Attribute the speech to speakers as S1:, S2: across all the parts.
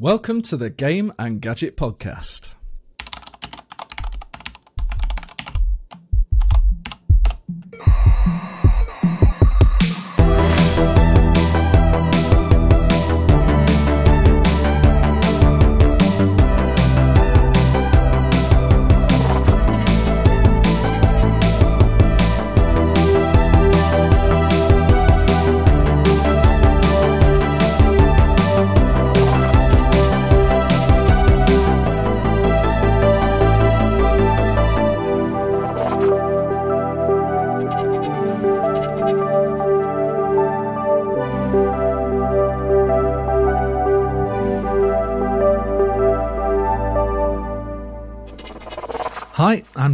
S1: Welcome to the Game and Gadget Podcast.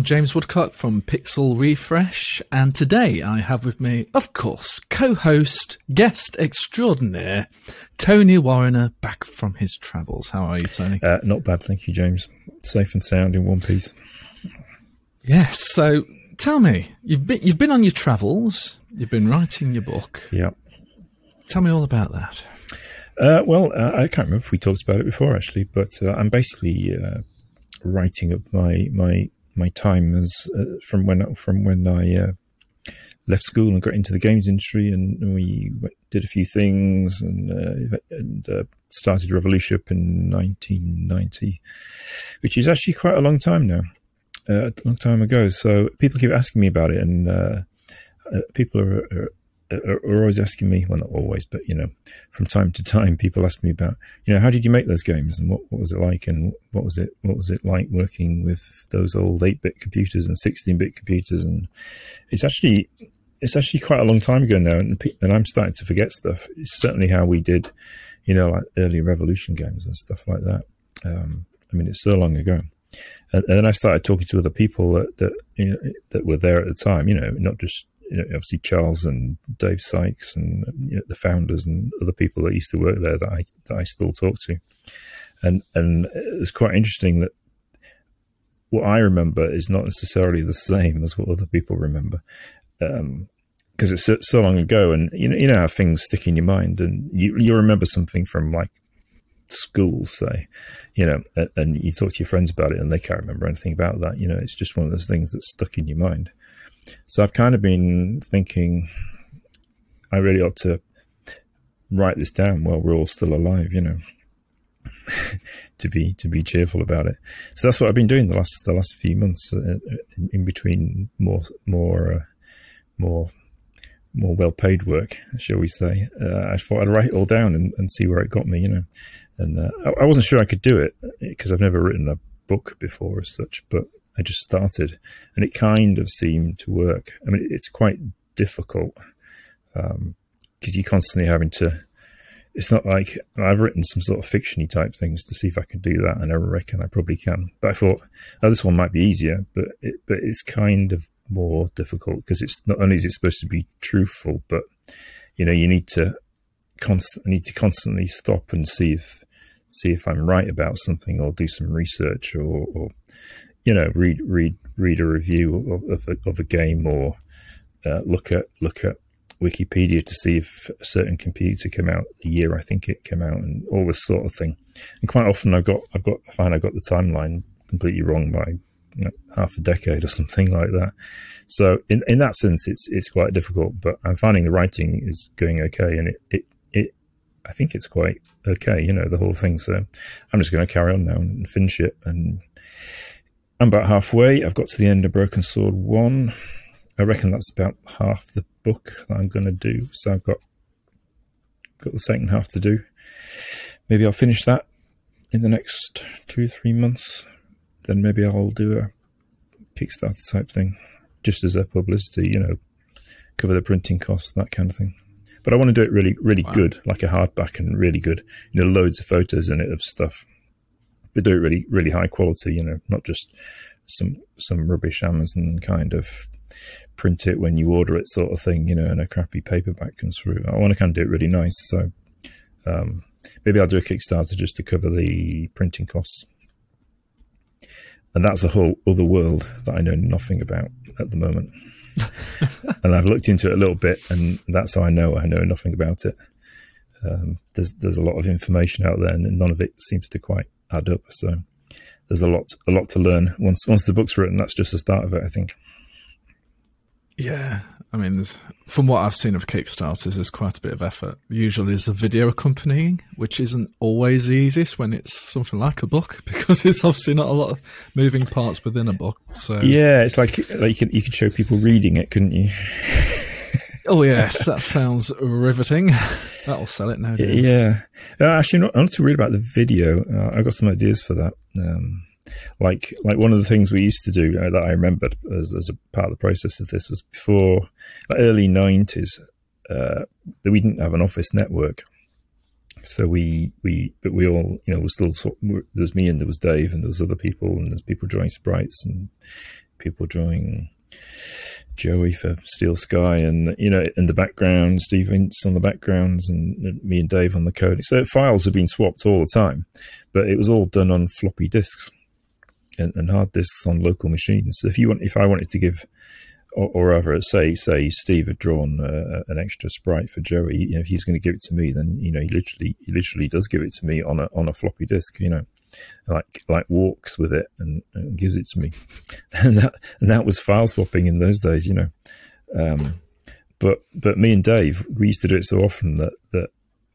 S1: James Woodcock from Pixel Refresh, and today I have with me, of course, co host, guest extraordinaire, Tony Warriner, back from his travels. How are you, Tony?
S2: Uh, not bad, thank you, James. Safe and sound in one piece.
S1: Yes, so tell me, you've been, you've been on your travels, you've been writing your book.
S2: Yeah.
S1: Tell me all about that.
S2: Uh, well, uh, I can't remember if we talked about it before, actually, but uh, I'm basically uh, writing up my my my time as uh, from when from when I uh, left school and got into the games industry, and we went, did a few things and, uh, and uh, started Revolution in 1990, which is actually quite a long time now, uh, a long time ago. So people keep asking me about it, and uh, people are, are are always asking me, well, not always, but you know, from time to time, people ask me about, you know, how did you make those games and what, what was it like and what was it, what was it like working with those old 8-bit computers and 16-bit computers? And it's actually, it's actually quite a long time ago now, and, and I'm starting to forget stuff. It's certainly how we did, you know, like early Revolution games and stuff like that. Um, I mean, it's so long ago. And, and, then I started talking to other people that, that, you know, that were there at the time, you know, not just you know, obviously Charles and Dave Sykes and you know, the founders and other people that used to work there that I that I still talk to, and and it's quite interesting that what I remember is not necessarily the same as what other people remember, because um, it's so, long ago, and you know you know how things stick in your mind, and you you remember something from like school, say, you know, and, and you talk to your friends about it, and they can't remember anything about that. You know, it's just one of those things that's stuck in your mind. So I've kind of been thinking I really ought to write this down while we're all still alive, you know, to be to be cheerful about it. So that's what I've been doing the last the last few months, uh, in, in, between more more uh, more more well paid work, shall we say. Uh, I thought I'd write it all down and, and see where it got me, you know. And uh, I, I wasn't sure I could do it because I've never written a book before as such, but I just started, and it kind of seemed to work. I mean, it's quite difficult because um, you're constantly having to. It's not like I've written some sort of fictiony type things to see if I can do that, and I reckon I probably can. But I thought, oh, this one might be easier, but it, but it's kind of more difficult because it's not only is it supposed to be truthful, but you know you need to constant need to constantly stop and see if see if I'm right about something or do some research or, or you know, read read read a review of, of, a, of a game or uh, look at look at Wikipedia to see if a certain computer came out the year I think it came out and all this sort of thing. And quite often I've got I've got I find I got the timeline completely wrong by you know, half a decade or something like that. So in in that sense, it's it's quite difficult. But I'm finding the writing is going okay, and it it it I think it's quite okay. You know the whole thing. So I'm just going to carry on now and finish it and I'm about halfway. I've got to the end of Broken Sword 1. I reckon that's about half the book that I'm going to do. So I've got got the second half to do. Maybe I'll finish that in the next two three months. Then maybe I'll do a Kickstarter type thing, just as a publicity, you know, cover the printing costs, that kind of thing. But I want to do it really, really wow. good, like a hardback and really good. You know, loads of photos in it of stuff but do it really, really high quality. You know, not just some some rubbish Amazon kind of print it when you order it sort of thing. You know, and a crappy paperback comes through. I want to kind of do it really nice. So um, maybe I'll do a Kickstarter just to cover the printing costs. And that's a whole other world that I know nothing about at the moment. and I've looked into it a little bit, and that's how I know I know nothing about it. um, there's there's a lot of information out there, and none of it seems to quite add up. So there's a lot a lot to learn. Once once the book's written, that's just the start of it, I think.
S1: Yeah, I mean, from what I've seen of Kickstarters, there's quite a bit of effort. Usually, there's a video accompanying, which isn't always the easiest when it's something like a book, because it's obviously not a lot of moving parts within a book. So
S2: yeah, it's like like you could you could show people reading it, couldn't you?
S1: oh yes, that sounds riveting. That'll sell it now.
S2: Yeah, uh, actually, not, not to read about the video. Uh, I got some ideas for that. Um, like like one of the things we used to do uh, that I remembered as, as, a part of the process of this was before like early nineties uh, that we didn't have an office network, so we we but we all you know was still sort, there was me and there was Dave and there was other people and there's people drawing sprites and people drawing Joey for Steel Sky, and you know, in the background, Steve Ince on the backgrounds, and me and Dave on the coding. So files have been swapped all the time, but it was all done on floppy disks and, and hard disks on local machines. So if you want, if I wanted to give, or, or rather, say, say Steve had drawn uh, an extra sprite for Joey, you know, if he's going to give it to me, then you know, he literally, he literally does give it to me on a on a floppy disk, you know like like walks with it and, and, gives it to me, and that and that was file swapping in those days, you know. Um, but but me and Dave, we used to do it so often that that,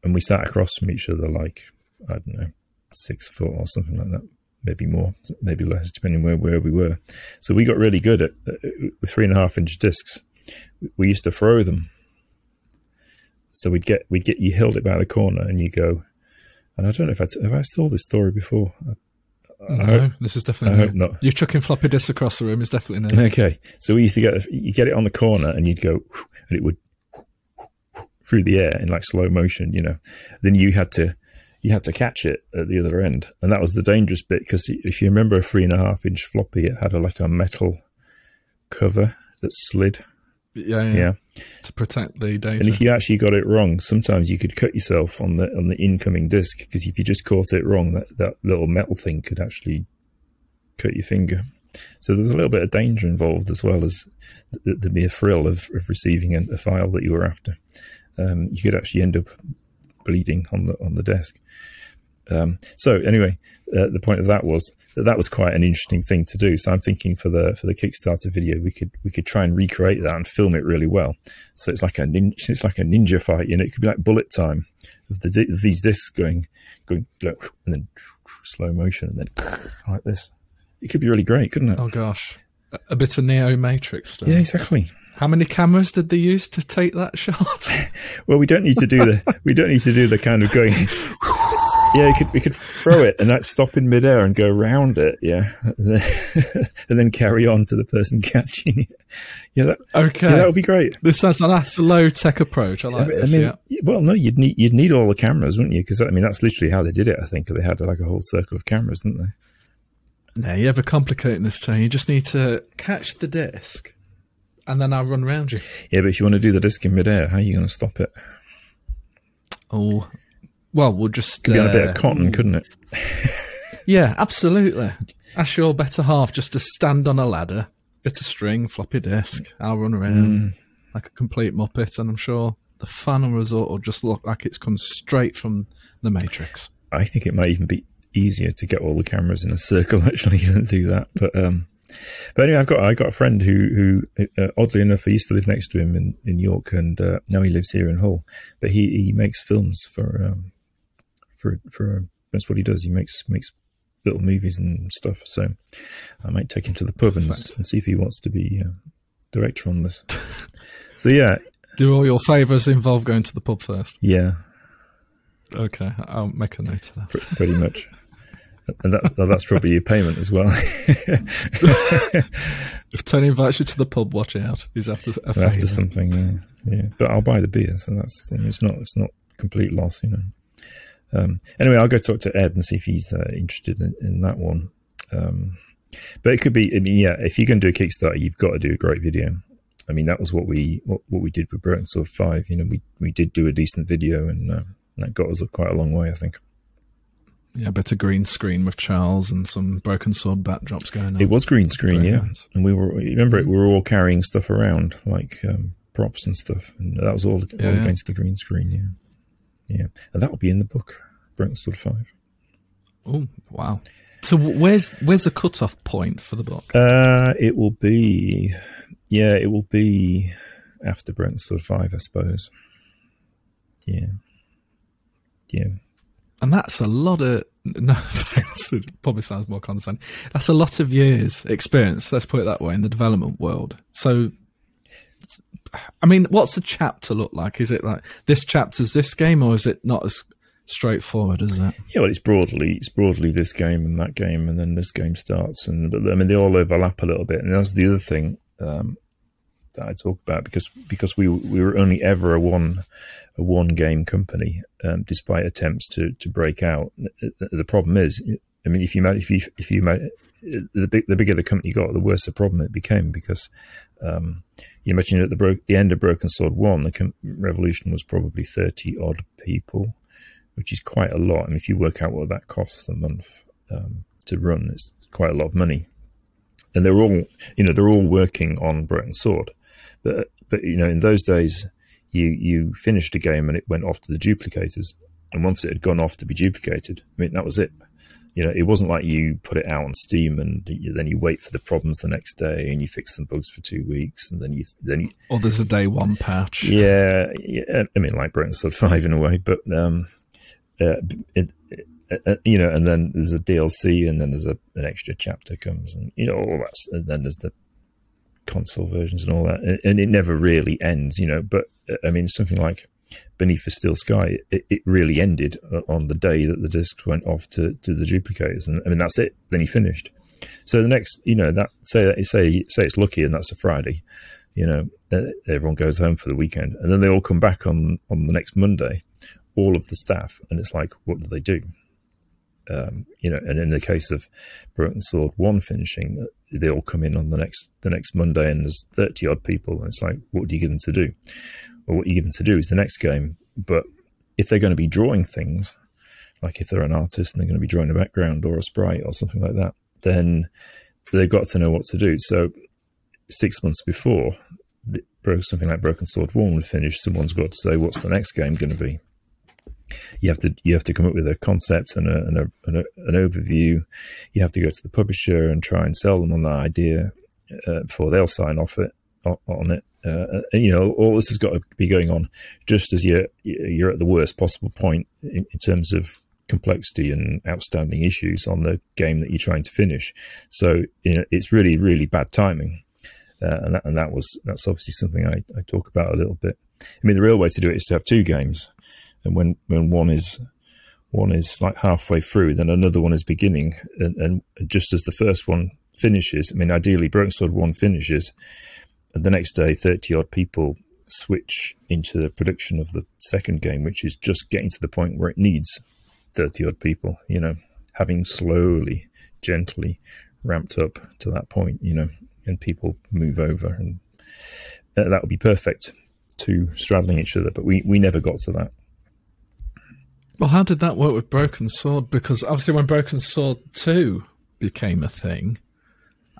S2: and we sat across from each other like I don't know six foot or something like that, maybe more, maybe less, depending where where we were. So we got really good at with three and a half inch discs. We used to throw them. So we'd get we'd get you held it by the corner and you go and I don't know if I t- have I told this story before.
S1: I, no, hope, this is definitely. I hope not. You're chucking floppy disks across the room is definitely no.
S2: Okay, so we used to get you get it on the corner and you'd go and it would through the air in like slow motion, you know. Then you had to you had to catch it at the other end, and that was the dangerous bit because if you remember a three and a half inch floppy, it had a, like a metal cover that slid
S1: yeah, yeah, yeah, To protect the data.
S2: And if you actually got it wrong, sometimes you could cut yourself on the on the incoming disk because if you just caught it wrong, that, that little metal thing could actually cut your finger. So there's a little bit of danger involved as well as the, the mere thrill of, of receiving a, a, file that you were after. Um, you could actually end up bleeding on the on the desk. Um, so anyway, uh, the point of that was that that was quite an interesting thing to do. So I'm thinking for the for the Kickstarter video, we could we could try and recreate that and film it really well. So it's like a ninja, it's like a ninja fight. You know, it could be like bullet time of the these discs going going and then slow motion and then like this. It could be really great, couldn't it?
S1: Oh gosh, a bit of Neo Matrix.
S2: Stuff. Yeah, exactly.
S1: How many cameras did they use to take that shot?
S2: well, we don't need to do the we don't need to do the kind of going yeah, you could we could throw it and that stop in midair and go around it, yeah, and then carry on to the person catching it. Yeah, that,
S1: okay,
S2: yeah, that would be great.
S1: This sounds like that's a low tech approach. I like I, this. I mean,
S2: yeah. well, no, you'd need you'd need all the cameras, wouldn't you? Because I mean, that's literally how they did it. I think they had like a whole circle of cameras, didn't they?
S1: No, you ever complicating this, Tony? You just need to catch the disc, and then I'll run around you.
S2: Yeah, but if you want to do the disc in midair, how are you going to stop it?
S1: Oh, well, we'll just
S2: could be on a bit of uh, cotton, couldn't it?
S1: yeah, absolutely. Ask your better half just to stand on a ladder, bit of string, floppy disk. I'll run around mm. like a complete muppet, and I'm sure the final result will just look like it's come straight from the Matrix.
S2: I think it might even be easier to get all the cameras in a circle actually than do that. But um, but anyway, I've got I got a friend who who uh, oddly enough I used to live next to him in in York, and uh, now he lives here in Hull. But he he makes films for um, for for that's what he does. He makes makes little movies and stuff. So I might take him to the pub and, and see if he wants to be uh, director on this. so yeah,
S1: do all your favours involve going to the pub first?
S2: Yeah.
S1: Okay, I'll make a note of that.
S2: P- pretty much. and that's that's probably your payment as well.
S1: if Tony invites you to the pub, watch out. He's after
S2: after something, yeah, yeah. But I'll buy the beer, so that's it's not it's not complete loss, you know. Um, anyway, I'll go talk to Ed and see if he's uh, interested in, in, that one. Um, but it could be, I mean, yeah, if you're going to do a Kickstarter, you've got to do a great video. I mean, that was what we what, what we did with Broken Sword Five. You know, we we did do a decent video, and uh, that got us quite a long way, I think.
S1: Yeah, a bit of green screen with Charles and some broken sword backdrops going on.
S2: It was green screen, yeah. Nice. And we were remember it, we were all carrying stuff around like um, props and stuff, and that was all, all yeah. against the green screen, yeah. Yeah, and that will be in the book, Broken Sword Five.
S1: Oh wow! So where's where's the cutoff point for the book?
S2: Uh, it will be, yeah, it will be after Broken Sword Five, I suppose. Yeah, yeah.
S1: And that's a lot of no offense, probably sounds more condescending. That's a lot of years experience. Let's put it that way in the development world. So, I mean, what's a chapter look like? Is it like this chapter's this game, or is it not as straightforward as that?
S2: Yeah, well, it's broadly it's broadly this game and that game, and then this game starts, and but I mean they all overlap a little bit, and that's the other thing um, that I talk about because because we we were only ever a one a one game company, um, despite attempts to to break out. The, the problem is, I mean, if you if you if you the big, the bigger the company got, the worse the problem it became because um, you imagine at the bro- the end of Broken Sword One, the com- revolution was probably thirty odd people, which is quite a lot. And if you work out what that costs a month um, to run, it's quite a lot of money. And they're all, you know, they're all working on Broken Sword, but but you know, in those days, you you finished a game and it went off to the duplicators, and once it had gone off to be duplicated, I mean, that was it you know, it wasn't like you put it out on Steam and you, then you wait for the problems the next day and you fix some bugs for two weeks and then you then you.
S1: Or there's a day one patch.
S2: Yeah, yeah. I mean, like Broken Sword Five in a way, but um, uh, it, it, uh, you know, and then there's a DLC and then there's a, an extra chapter comes and you know all that's, and then there's the console versions and all that, and, and it never really ends, you know. But uh, I mean, something like Beneath a Steel Sky, it, it, really ended uh, on the day that the discs went off to, to the duplicators. And I mean, that's it. Then he finished. So the next, you know, that say say say it's lucky and that's a Friday, you know, uh, everyone goes home for the weekend, and then they all come back on on the next Monday, all of the staff, and it's like, what do they do? Um, you know, and in the case of Broken Sword One finishing, they all come in on the next the next Monday, and there's thirty odd people, and it's like, what do you get them to do? Well, what you get them to do is the next game. But if they're going to be drawing things, like if they're an artist and they're going to be drawing a background or a sprite or something like that, then they've got to know what to do. So six months before something like Broken Sword One would finish, someone's got to say, what's the next game going to be? You have to you have to come up with a concept and, a, and, a, and a, an overview. You have to go to the publisher and try and sell them on that idea uh, before they'll sign off it on it. Uh, you know, all this has got to be going on just as you're you're at the worst possible point in, in, terms of complexity and outstanding issues on the game that you're trying to finish. So you know, it's really really bad timing, uh, and that and that was that's obviously something I, I talk about a little bit. I mean, the real way to do it is to have two games, and when when one is one is like halfway through, then another one is beginning, and, and just as the first one finishes, I mean, ideally, Broken Sword one finishes and the next day, 30 odd people switch into the production of the second game, which is just getting to the point where it needs 30 odd people, you know, having slowly, gently ramped up to that point, you know, and people move over. And uh, that would be perfect, two straddling each other. But we, we never got to that.
S1: Well, how did that work with Broken Sword? Because obviously, when Broken Sword 2 became a thing,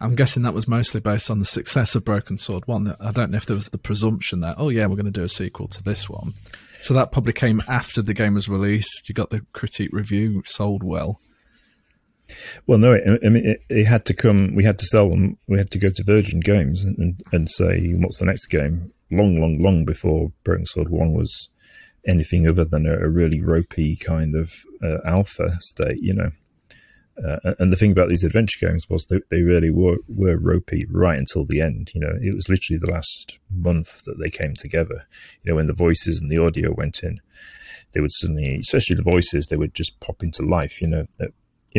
S1: I'm guessing that was mostly based on the success of Broken Sword 1. I don't know if there was the presumption that, oh, yeah, we're going to do a sequel to this one. So that probably came after the game was released. You got the critique review, sold well.
S2: Well, no, I mean, it, it, had to come, we had to sell them, we had to go to Virgin Games and, and, say, what's the next game? Long, long, long before Broken Sword 1 was anything other than a, a really ropey kind of uh, alpha state, you know. Uh, and the thing about these adventure games was they, they really were, were ropey right until the end. You know, it was literally the last month that they came together. You know, when the voices and the audio went in, they would suddenly, especially the voices, they would just pop into life. You know,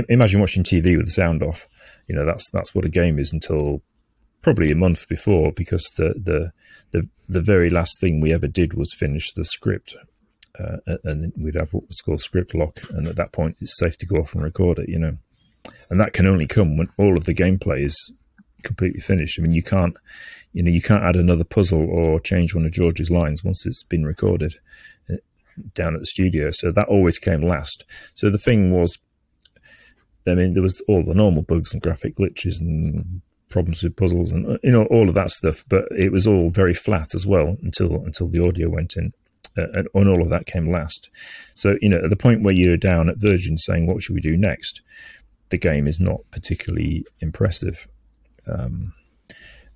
S2: imagine watching TV with the sound off. You know, that's that's what a game is until probably a month before, because the the the the very last thing we ever did was finish the script uh, and we'd have what's called script lock, and at that point it's safe to go off and record it, you know. And that can only come when all of the gameplay is completely finished. I mean, you can't, you know, you can't add another puzzle or change one of George's lines once it's been recorded uh, down at the studio. So that always came last. So the thing was, I mean, there was all the normal bugs and graphic glitches and problems with puzzles and you know all of that stuff, but it was all very flat as well until until the audio went in uh, and, and all of that came last. So you know, at the point where you're down at Virgin saying, "What should we do next?" the game is not particularly impressive. Um,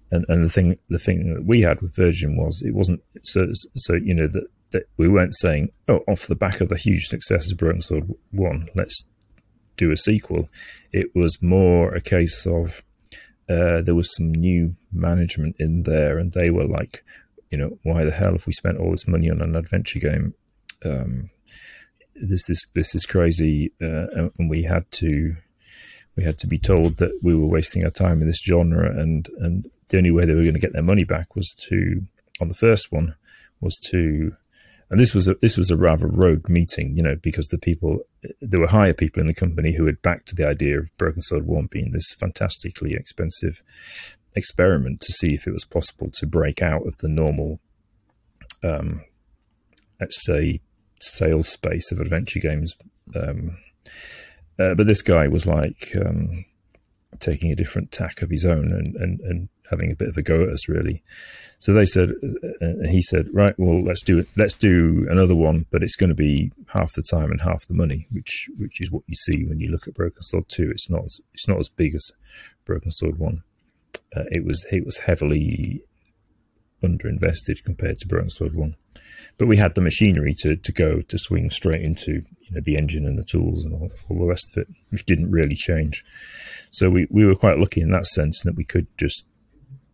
S2: and and the thing the thing that we had with Virgin was it wasn't so so you know that that we weren't saying oh off the back of the huge success of Broken Sword one let's do a sequel. It was more a case of uh, there was some new management in there, and they were like, you know, why the hell have we spent all this money on an adventure game? Um, this this this is crazy, uh, and we had to we had to be told that we were wasting our time in this genre, and and the only way they were going to get their money back was to on the first one was to and this was a this was a rather rogue meeting, you know, because the people there were higher people in the company who had backed the idea of Broken Sword One being this fantastically expensive experiment to see if it was possible to break out of the normal, um, let's say, sales space of adventure games. Um, uh, but this guy was like um, taking a different tack of his own and, and, and having a bit of a go at us, really. So they said, uh, he said, right, well, let's do it. Let's do another one, but it's going to be half the time and half the money, which which is what you see when you look at Broken Sword Two. It's not as, it's not as big as Broken Sword One. Uh, it was it was heavily underinvested compared to Broken Sword One, but we had the machinery to to go to swing straight into you know the engine and the tools and all, all the rest of it, which didn't really change. So we we were quite lucky in that sense that we could just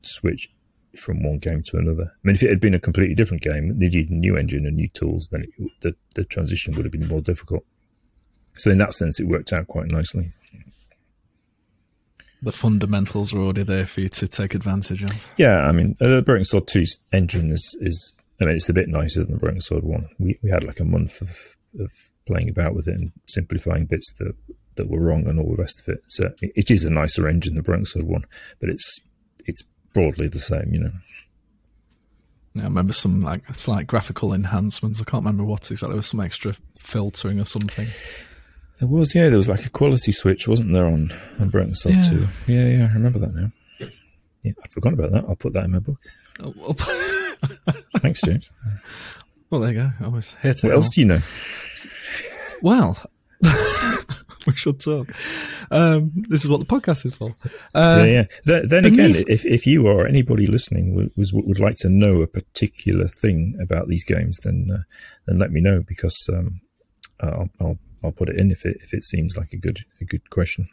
S2: switch from one game to another. I mean, if it had been a completely different game, needed a new engine and new tools, then it, the the transition would have been more difficult. So in that sense, it worked out quite nicely.
S1: The fundamentals are already there for you to take advantage of.
S2: Yeah, I mean, uh, the Broken Sword 2's engine is, is, I mean, it's a bit nicer than the Broken Sword 1. We, we had like a month of, of playing about with it and simplifying bits that, that were wrong and all the rest of it. So it is a nicer engine than the Broken Sword 1, but it's, it's broadly the same, you know.
S1: Yeah, I remember some like slight graphical enhancements. I can't remember what exactly. There was some extra filtering or something.
S2: There was, yeah. There was like a quality switch, wasn't there, on on Broken Sword
S1: Yeah.
S2: too? Yeah, yeah. I remember that now. Yeah, I'd forgotten about that. I'll put that in my book.
S1: Oh,
S2: Thanks, James.
S1: well, there you go. I was here to
S2: what else do you know?
S1: Well, we should talk. Um, this is what the podcast is for. Uh,
S2: yeah, yeah. Then, then again, if, if you or anybody listening would, was, would like to know a particular thing about these games, then uh, then let me know because um, I'll, I'll I'll put it in if it if it seems like a good a good question.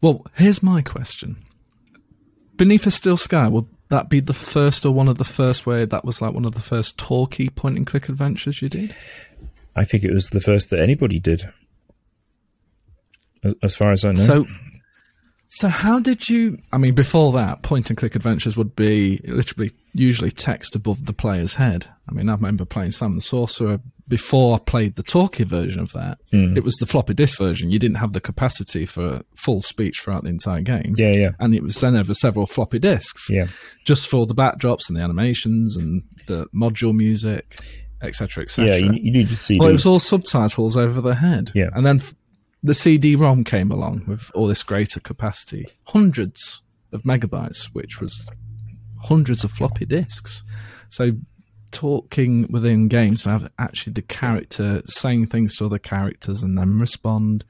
S1: Well, here's my question. Beneath a Steel Sky, would that be the first or one of the first where that was like one of the first talkie point and click adventures you did?
S2: I think it was the first that anybody did, as, as far as I know.
S1: So, so how did you? I mean, before that, point and click adventures would be literally usually text above the player's head. I mean, I remember playing Simon the Sorcerer before I played the talkie version of that.
S2: Hmm.
S1: It was the floppy disk version. You didn't have the capacity for full speech throughout the entire game.
S2: yeah, yeah,
S1: And it was then over several floppy disks.
S2: yeah.
S1: just for the backdrops and the animations and the module music, etc., etc.
S2: Yeah, you, you need to see.
S1: well, it was all subtitles over the head.
S2: Yeah.
S1: and then f- the CD-ROM came along with all this greater capacity, hundreds of megabytes, which was hundreds of floppy disks. So talking within games to have actually the character saying things to other characters and then respond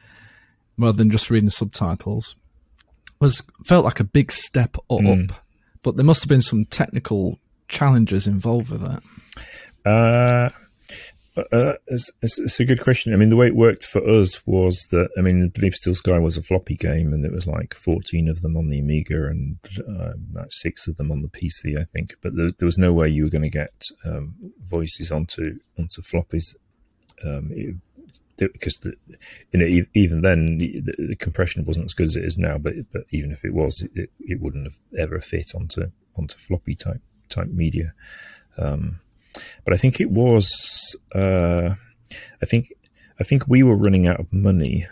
S1: rather than just reading subtitles was felt like a big step up. But there must have been some technical challenges involved with that.
S2: Uh, uh, it's, it's, it's a good question. I mean, the way it worked for us was that, I mean, Beneath Steel Sky was a floppy game and it was like 14 of them on the Amiga and uh, like six of them on the PC, I think. But there, there was no way you were going to get um, voices onto onto floppies. Um, it, because the, you know, even then the, the, the compression wasn't as good as it is now. But but even if it was, it, it wouldn't have ever fit onto onto floppy type type media. Um, but I think it was. Uh, I think I think we were running out of money,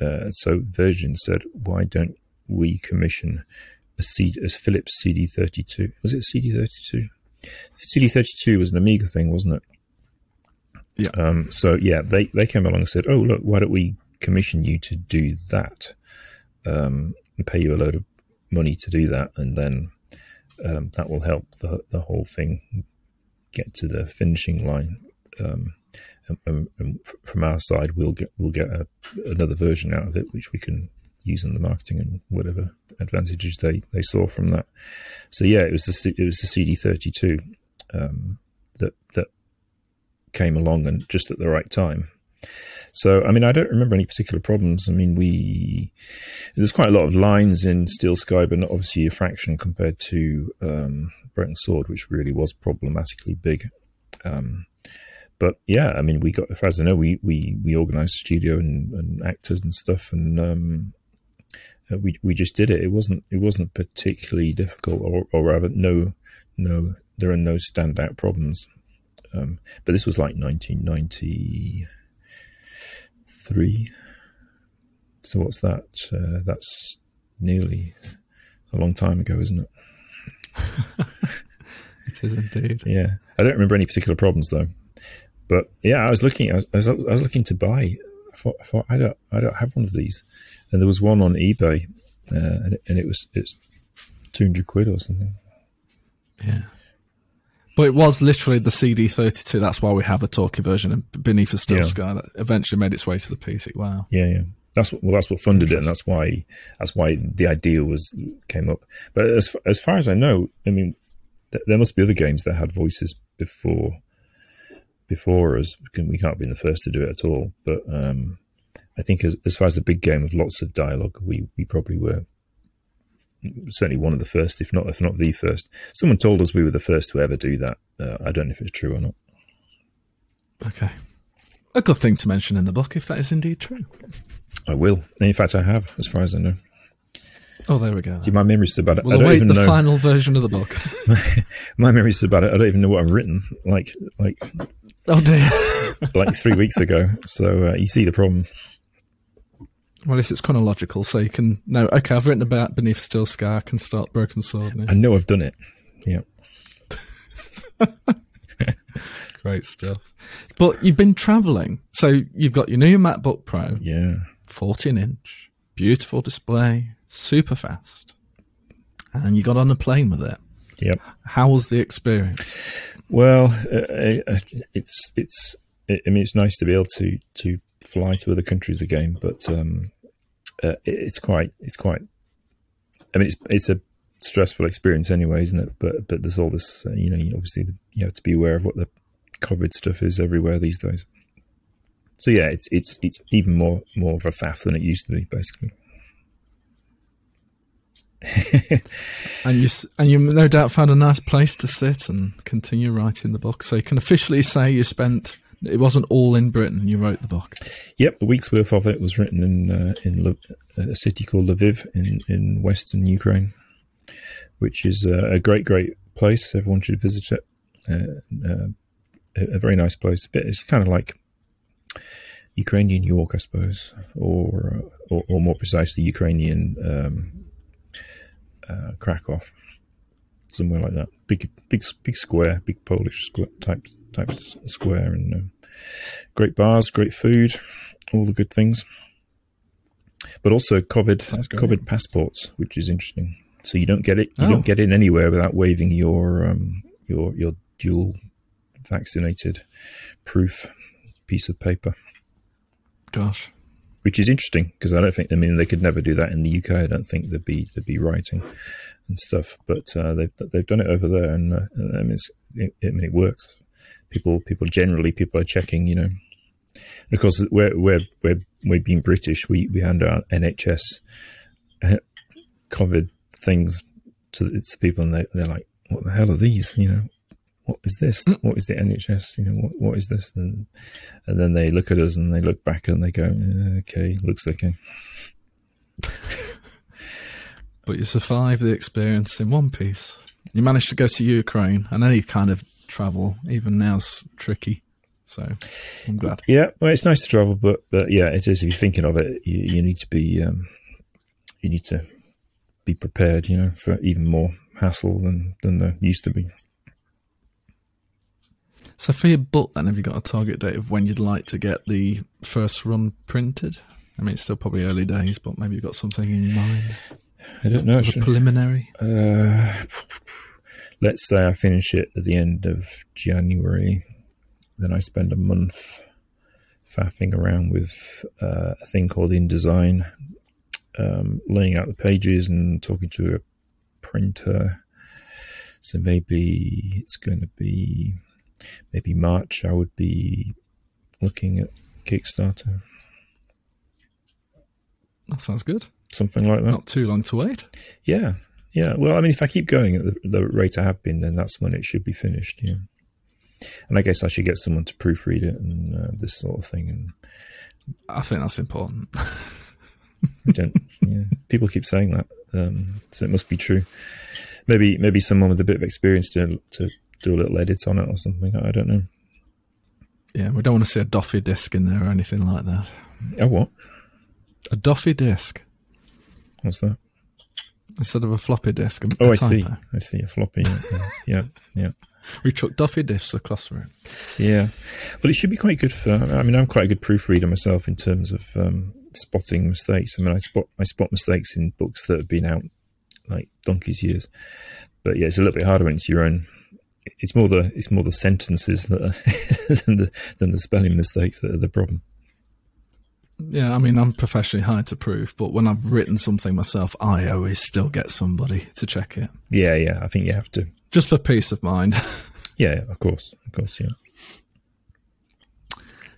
S2: uh, so Virgin said, "Why don't we commission a Philips CD thirty two? Was it CD thirty two? CD thirty two was an Amiga thing, wasn't it?
S1: Yeah.
S2: Um, so yeah, they they came along and said, "Oh look, why don't we commission you to do that? Um, and pay you a load of money to do that, and then um, that will help the the whole thing get to the finishing line. Um, and, and, from our side, we'll get we'll get a, another version out of it, which we can use in the marketing and whatever advantages they, they saw from that. So yeah, it was the it was the CD32 um, that that came along and just at the right time. So, I mean, I don't remember any particular problems. I mean, we there's quite a lot of lines in Steel Sky, but not obviously a fraction compared to um, Broken Sword, which really was problematically big. Um, but yeah, I mean, we got, as I know, we we we organised a studio and, and, actors and stuff, and um, uh, we we just did it. It wasn't it wasn't particularly difficult, or or rather, no no, there are no standout problems. Um, but this was like 1990 three. So what's that? Uh, that's nearly a long time ago, isn't it?
S1: it is indeed.
S2: Yeah, I don't remember any particular problems though. But yeah, I was looking. I was, I was looking to buy. I thought, I thought, I don't. I don't have one of these. And there was one on eBay, uh, and, it, and it was it's two hundred quid or something.
S1: Yeah. But it was literally the CD32. That's why we have a talkie version of Beneath a Steel yeah. Sky that eventually made its way to the PC. Wow.
S2: Yeah, yeah. That's what, well, that's what funded it, and that's why that's why the idea was came up. But as as far as I know, I mean, th- there must be other games that had voices before before us. We can't be the first to do it at all. But um, I think as as far as the big game with lots of dialogue, we we probably were certainly one of the first, if not if not the first. Someone told us we were the first to ever do that. Uh, I don't know if it's true or not.
S1: Okay, a good thing to mention in the book if that is indeed true.
S2: I will. In fact, I have, as far as I know.
S1: Oh, there we go.
S2: See, my memory's so bad.
S1: We'll I don't even the know. final version of the book.
S2: my memory's so bad. I don't even know what I've written. Like, like.
S1: Oh dear.
S2: like three weeks ago. So uh, you see the problem.
S1: Well, at it's chronological, so you can know. Okay, I've written about Beneath Steel Sky. I can start Broken Sword. Now.
S2: I know I've done it. Yeah.
S1: Great stuff. But you've been travelling, so you've got your new MacBook Pro.
S2: Yeah.
S1: 14 inch, beautiful display, super fast, and you got on a plane with it.
S2: Yep.
S1: How was the experience?
S2: Well, uh, uh it's it's. I mean, it's nice to be able to to fly to other countries again, but um, uh, it, it's quite it's quite. I mean, it's it's a stressful experience anyway, isn't it? But but there's all this, uh, you know, obviously you have to be aware of what the COVID stuff is everywhere these days. So yeah, it's it's it's even more more of a faff than it used to be, basically.
S1: and you and you no doubt found a nice place to sit and continue writing the book. So you can officially say you spent it wasn't all in Britain. You wrote the book.
S2: Yep, a week's worth of it was written in uh, in a city called Lviv in in western Ukraine, which is a great great place. Everyone should visit it. Uh, uh, a very nice place. But It's kind of like Ukrainian York, I suppose, or or, or more precisely, Ukrainian um, uh, Krakow, somewhere like that. Big big big square, big Polish type type square and um, great bars, great food, all the good things. But also COVID COVID passports, which is interesting. So you don't get it. You oh. don't get in anywhere without waving your um, your your dual vaccinated proof piece of paper.
S1: Gosh,
S2: which is interesting because I don't think. I mean, they could never do that in the UK. I don't think there'd be there'd be writing and stuff. But uh, they've they've done it over there, and uh, I mean, it, I mean, it works people people generally people are checking, you know. Because we're we're we're we're being British, we we hand out NHS uh, COVID things to, to people, and they they're like, "What the hell are these?" You know, what is this? Mm. What is the NHS? You know, what what is this? And and then they look at us and they look back and they go, "Okay, looks okay."
S1: but you survive the experience in one piece. You managed to go to Ukraine and any kind of travel, even now's tricky. So I'm glad.
S2: Yeah, well, it's nice to travel, but but yeah, it is. If you're thinking of it, you, you need to be um, you need to be prepared. You know, for even more hassle than than there used to be.
S1: So for your book, then, have you got a target date of when you'd like to get the first run printed? I mean, it's still probably early days, but maybe you've got something in mind.
S2: I don't know.
S1: preliminary.
S2: Uh, let's say I finish it at the end of January, then I spend a month faffing around with uh, a thing called InDesign, um, laying out the pages and talking to a printer. So maybe it's going to be maybe March. I would be looking at Kickstarter.
S1: That sounds good.
S2: Something like that.
S1: Not too long to wait.
S2: Yeah, yeah. Well, I mean, if I keep going at the, the rate I have been, then that's when it should be finished. Yeah. And I guess I should get someone to proofread it and uh, this sort of thing. And
S1: I think that's important.
S2: don't. yeah, people keep saying that, um, so it must be true. Maybe, maybe someone with a bit of experience to to do a little edit on it or something. I don't know.
S1: Yeah, we don't want to see a Doffy disc in there or anything like that.
S2: Oh, what?
S1: A Doffy disc
S2: What's that?
S1: Instead of a floppy disk. a-
S2: Oh,
S1: a
S2: I see. I see a floppy. Yeah, yeah, yeah.
S1: We chuck Doffy discs across the room.
S2: Yeah, well, it should be quite good for. I mean, I'm quite a good proofreader myself in terms of um, spotting mistakes. I mean, I spot I spot mistakes in books that have been out like donkey's years. But yeah, it's a little bit harder when it's your own. It's more the it's more the sentences that are than the than the spelling mistakes that are the problem.
S1: Yeah, I mean, I'm professionally hired to proof, but when I've written something myself, I always still get somebody to check it.
S2: Yeah, yeah. I think you have to.
S1: Just for peace of mind.
S2: Yeah, of course, of course. Yeah.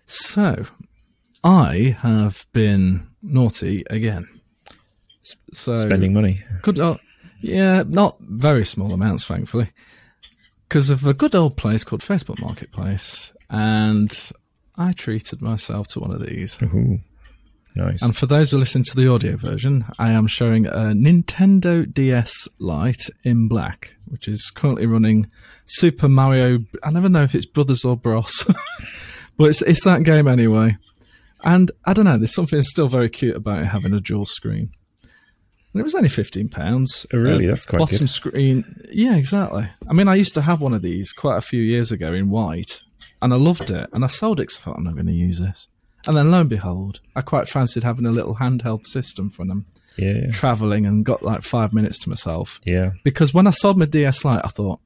S1: So, I have been naughty again. So
S2: Spending money.
S1: good. Oh, yeah, not very small amounts, thankfully, because of a good old place called Facebook Marketplace, and I treated myself to one of these.
S2: Ooh, nice.
S1: And for those who listen to the audio version, I am showing a Nintendo DS Lite in black, which is currently running Super Mario. I never know if it's Brothers or Bros, but it's it's that game anyway. And I don't know, there's something still very cute about it having a dual screen. And it was only fifteen pounds.
S2: Oh, really? Uh, That's quite
S1: bottom
S2: good.
S1: screen. Yeah, exactly. I mean, I used to have one of these quite a few years ago in white, and I loved it. And I sold it because I thought I'm not going to use this. And then lo and behold, I quite fancied having a little handheld system for them,
S2: yeah,
S1: traveling, and got like five minutes to myself.
S2: yeah.
S1: Because when I sold my DS Lite, I thought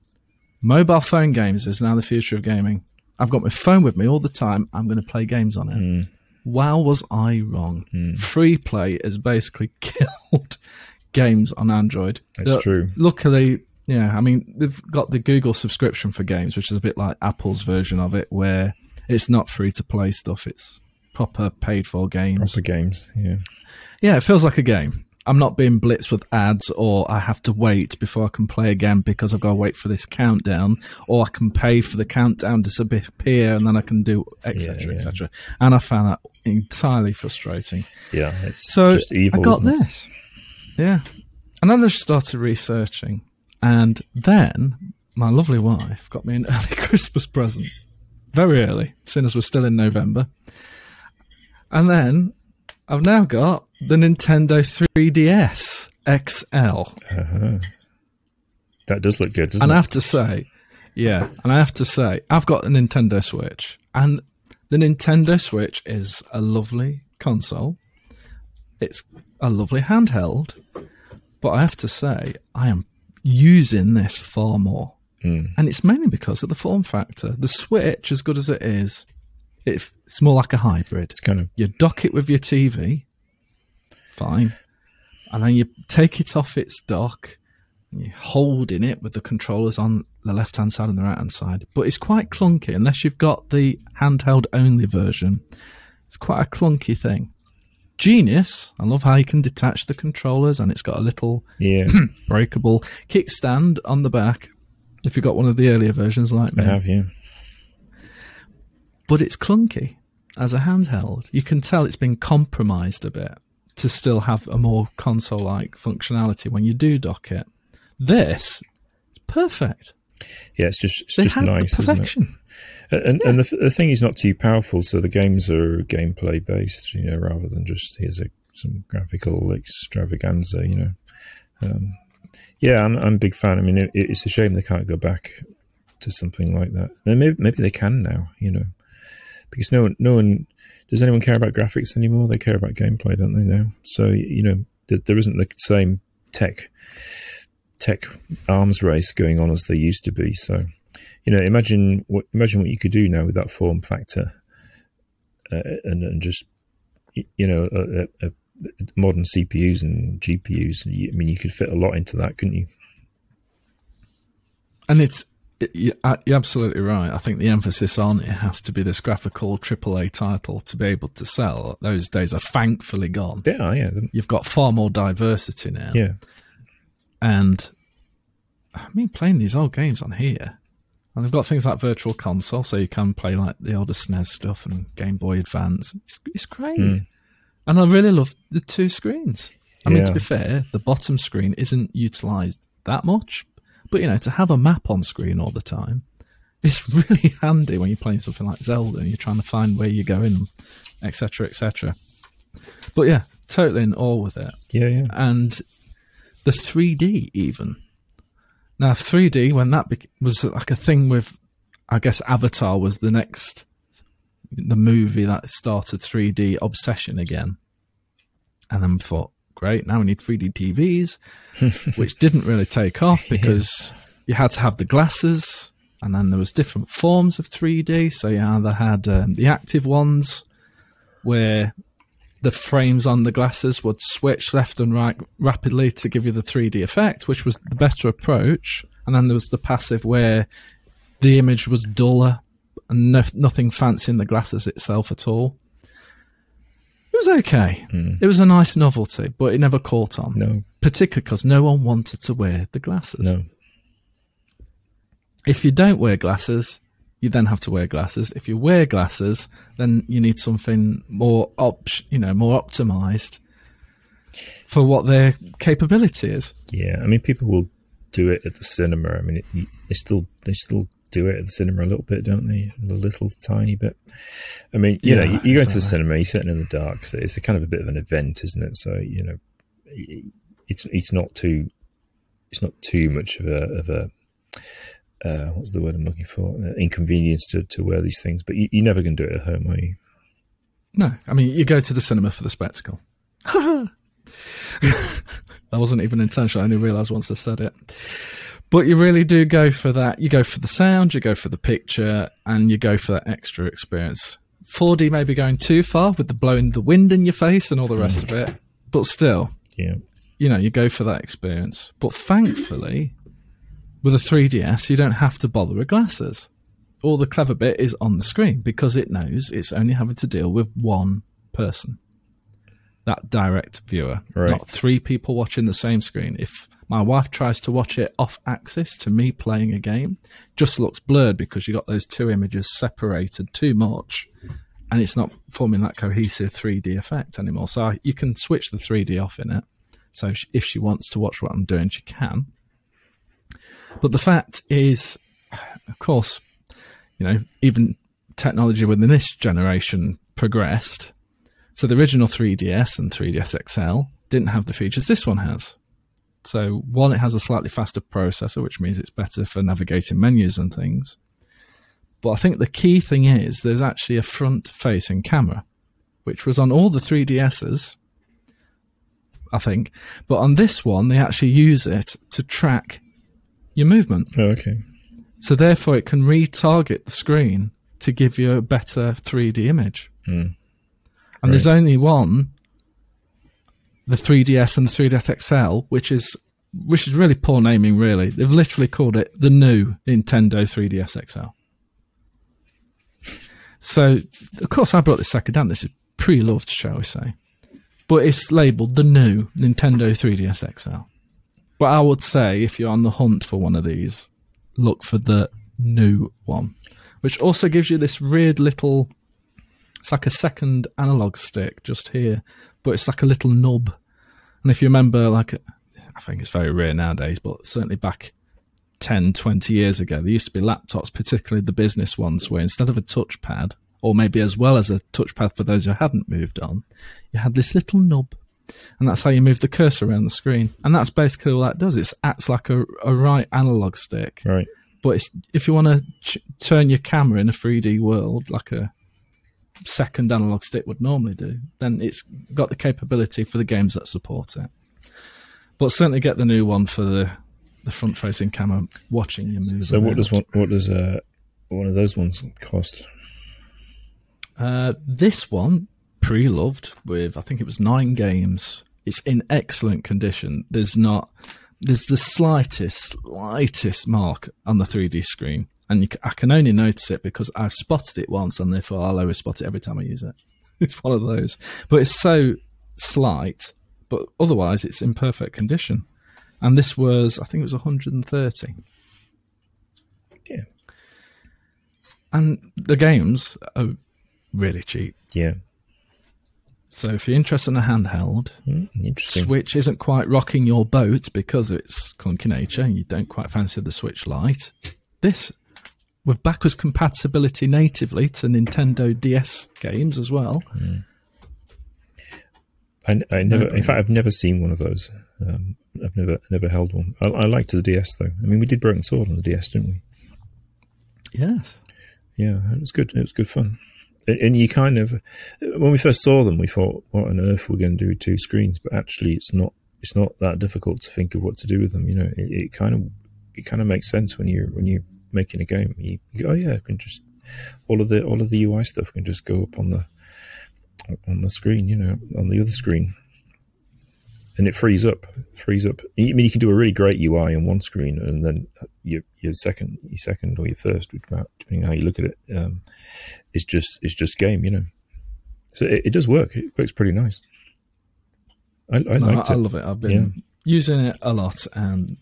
S1: mobile phone games is now the future of gaming. I've got my phone with me all the time. I'm going to play games on it.
S2: Hmm.
S1: Wow, was I wrong? Free play has basically killed games on Android.
S2: That's true.
S1: Luckily, yeah, I mean, they've got the Google subscription for games, which is a bit like Apple's version of it, where it's not free to play stuff, it's proper paid for games.
S2: Proper games. Yeah.
S1: Yeah, it feels like a game. I'm not being blitzed with ads or I have to wait before I can play again because I've got to wait for this countdown or I can pay for the countdown to disappear and then I can do etc
S2: Yeah, yeah.
S1: etc. And I found that entirely frustrating.
S2: Yeah. It's
S1: So
S2: just evil.
S1: I got this. Yeah. And then I started researching and then my lovely wife got me an early Christmas present. Very early, as we're still in November. And then I've now got the Nintendo 3DS XL.
S2: Uh-huh. That does look good, doesn't
S1: And I have to say, yeah, and I have to say, I've got a Nintendo Switch, and the Nintendo Switch is a lovely console. It's a lovely handheld, but I have to say, I am using this far more.
S2: Hmm.
S1: And it's mainly because of the form factor. The Switch, as good as it is, it- it's more like a hybrid.
S2: It's kind of
S1: You dock it with your TV, fine, and then you take it off its dock, and you're holding it with the controllers on the left hand side and the right hand side. But it's quite clunky unless you've got the handheld only version. It's quite a clunky thing. Genius. I love how you can detach the controllers, and it's got a little
S2: yeah.
S1: breakable kickstand on the back. If you've got one of the earlier versions like me.
S2: I have yeah.
S1: But it's clunky as a handheld. You can tell it's been compromised a bit to still have a more console like functionality when you do dock it. This is perfect.
S2: Yeah, it's just it's
S1: They
S2: just nice, isn't it? And and the, the thing is not too powerful, so the games are gameplay based, you know, rather than just here's a some graphical extravaganza, you know. Um, yeah, I'm I'm a big fan. I mean, it, it's a shame they can't go back to something like that. Maybe maybe they can now, you know, because no one no one does anyone care about graphics anymore. They care about gameplay, don't they? Now, so you know, th- there isn't the same tech tech arms race going on as there used to be. So, you know, imagine what imagine what you could do now with that form factor, uh, and, and just you know, a, a, a modern CPUs and GPUs. I mean, you could fit a lot into that, couldn't you?
S1: And it's you're absolutely right. I think the emphasis on it has to be this graphical AAA title to be able to sell. Those days are thankfully gone.
S2: Yeah, yeah.
S1: You've got far more diversity now.
S2: Yeah.
S1: And I mean, playing these old games on here, and they've got things like Virtual Console, so you can play like the older SNES stuff and Game Boy Advance. It's, it's great. Mm. And I really love the two screens. I yeah. mean, to be fair, the bottom screen isn't utilized that much, but you know, to have a map on screen all the time, it's really handy when you're playing something like Zelda and you're trying to find where you're going, etc., etc. But yeah, totally in awe with it.
S2: Yeah, yeah.
S1: And the 3D even. Now, 3D when that be- was like a thing with, I guess Avatar was the next, the movie that started 3D obsession again, and then thought, great, now we need 3D TVs, which didn't really take off because yeah. you had to have the glasses, and then there was different forms of 3D. So you either had um, the active ones, where the frames on the glasses would switch left and right rapidly to give you the 3D effect, which was the better approach. And then there was the passive where the image was duller and no, nothing fancy in the glasses itself at all. It was okay. Mm. It was a nice novelty, but it never caught on.
S2: No.
S1: Particularly because no one wanted to wear the glasses.
S2: No.
S1: If you don't wear glasses, you then have to wear glasses. If you wear glasses, then you need something more op- you know, more optimized for what their capability is.
S2: Yeah, I mean, people will do it at the cinema. I mean, it, they still they still do it at the cinema a little bit, don't they? A little tiny bit. I mean, you yeah, know, you, you go to the cinema, you're sitting in the dark, so it's a kind of a bit of an event, isn't it? So you know, it's it's not too it's not too much of a of a uh, what's the word I'm looking for? Uh, inconvenience to, to wear these things, but you, you never can do it at home, are you?
S1: No, I mean you go to the cinema for the spectacle. that wasn't even intentional. I only realised once I said it. But you really do go for that. You go for the sound, you go for the picture, and you go for that extra experience. 4D may be going too far with the blowing the wind in your face and all the rest of it, but still,
S2: yeah,
S1: you know, you go for that experience. But thankfully, with a 3DS, you don't have to bother with glasses. All the clever bit is on the screen because it knows it's only having to deal with one person, that direct viewer, right. not three people watching the same screen. If my wife tries to watch it off axis to me playing a game. Just looks blurred because you got those two images separated too much, and it's not forming that cohesive 3D effect anymore. So you can switch the 3D off in it. So if she wants to watch what I'm doing, she can. But the fact is, of course, you know, even technology within this generation progressed. So the original 3DS and 3DS XL didn't have the features this one has. So one, it has a slightly faster processor, which means it's better for navigating menus and things. But I think the key thing is there's actually a front-facing camera, which was on all the 3DSs, I think. But on this one, they actually use it to track your movement.
S2: Oh, okay.
S1: So therefore, it can retarget the screen to give you a better 3D image.
S2: Mm.
S1: And right. there's only one the 3DS and the 3DS XL, which is which is really poor naming. Really, they've literally called it the new Nintendo 3DS XL. So, of course, I brought this second down. This is pre-loved, shall we say? But it's labelled the new Nintendo 3DS XL. But I would say if you're on the hunt for one of these, look for the new one, which also gives you this weird little. It's like a second analog stick just here, but it's like a little nub. And if you remember, like, I think it's very rare nowadays, but certainly back 10, 20 years ago, there used to be laptops, particularly the business ones, where instead of a touchpad, or maybe as well as a touchpad for those who hadn't moved on, you had this little nub. And that's how you move the cursor around the screen. And that's basically all that does. It acts like a, a right analog stick.
S2: Right.
S1: But if you want to ch- turn your camera in a 3D world, like a second analog stick would normally do, then it's got the capability for the games that support it. But certainly get the new one for the the front-facing camera watching your move.
S2: So what
S1: around.
S2: does one, what does uh, one of those ones cost?
S1: Uh, this one, pre-loved with I think it was nine games. It's in excellent condition. There's not, there's the slightest, slightest mark on the 3D screen, and you, I can only notice it because I've spotted it once, and therefore I'll always spot it every time I use it. It's one of those, but it's so slight. But otherwise, it's in perfect condition. And this was, I think it was 130.
S2: Yeah,
S1: And the games are really cheap.
S2: yeah,
S1: So if you're interested in a handheld,
S2: mm, interesting.
S1: Switch isn't quite rocking your boat because of it's clunky nature and you don't quite fancy the Switch Lite. This, with backwards compatibility natively to Nintendo DS games as well.
S2: I, I never, in fact, I've never seen one of those. Um, I've never, never held one. I, I liked the DS though. I mean, we did Broken Sword on the DS, didn't we?
S1: Yes.
S2: Yeah, it was good. It was good fun. And, and you kind of, when we first saw them, we thought, "What on earth we're going to do with two screens?" But actually, it's not. It's not that difficult to think of what to do with them. You know, it, it kind of, it kind of makes sense when you when you're making a game. You, you go, "Oh yeah, I can just all of the all of the UI stuff can just go up on the on the screen. You know, on the other screen." and it frees up, frees up. I mean, you can do a really great UI on one screen, and then your your second, your second or your first, depending on how you look at it, um, is just is just game, you know. So it, it does work. It works pretty nice. I, I
S1: No, I, I love it. I've been
S2: Yeah.
S1: using it a lot and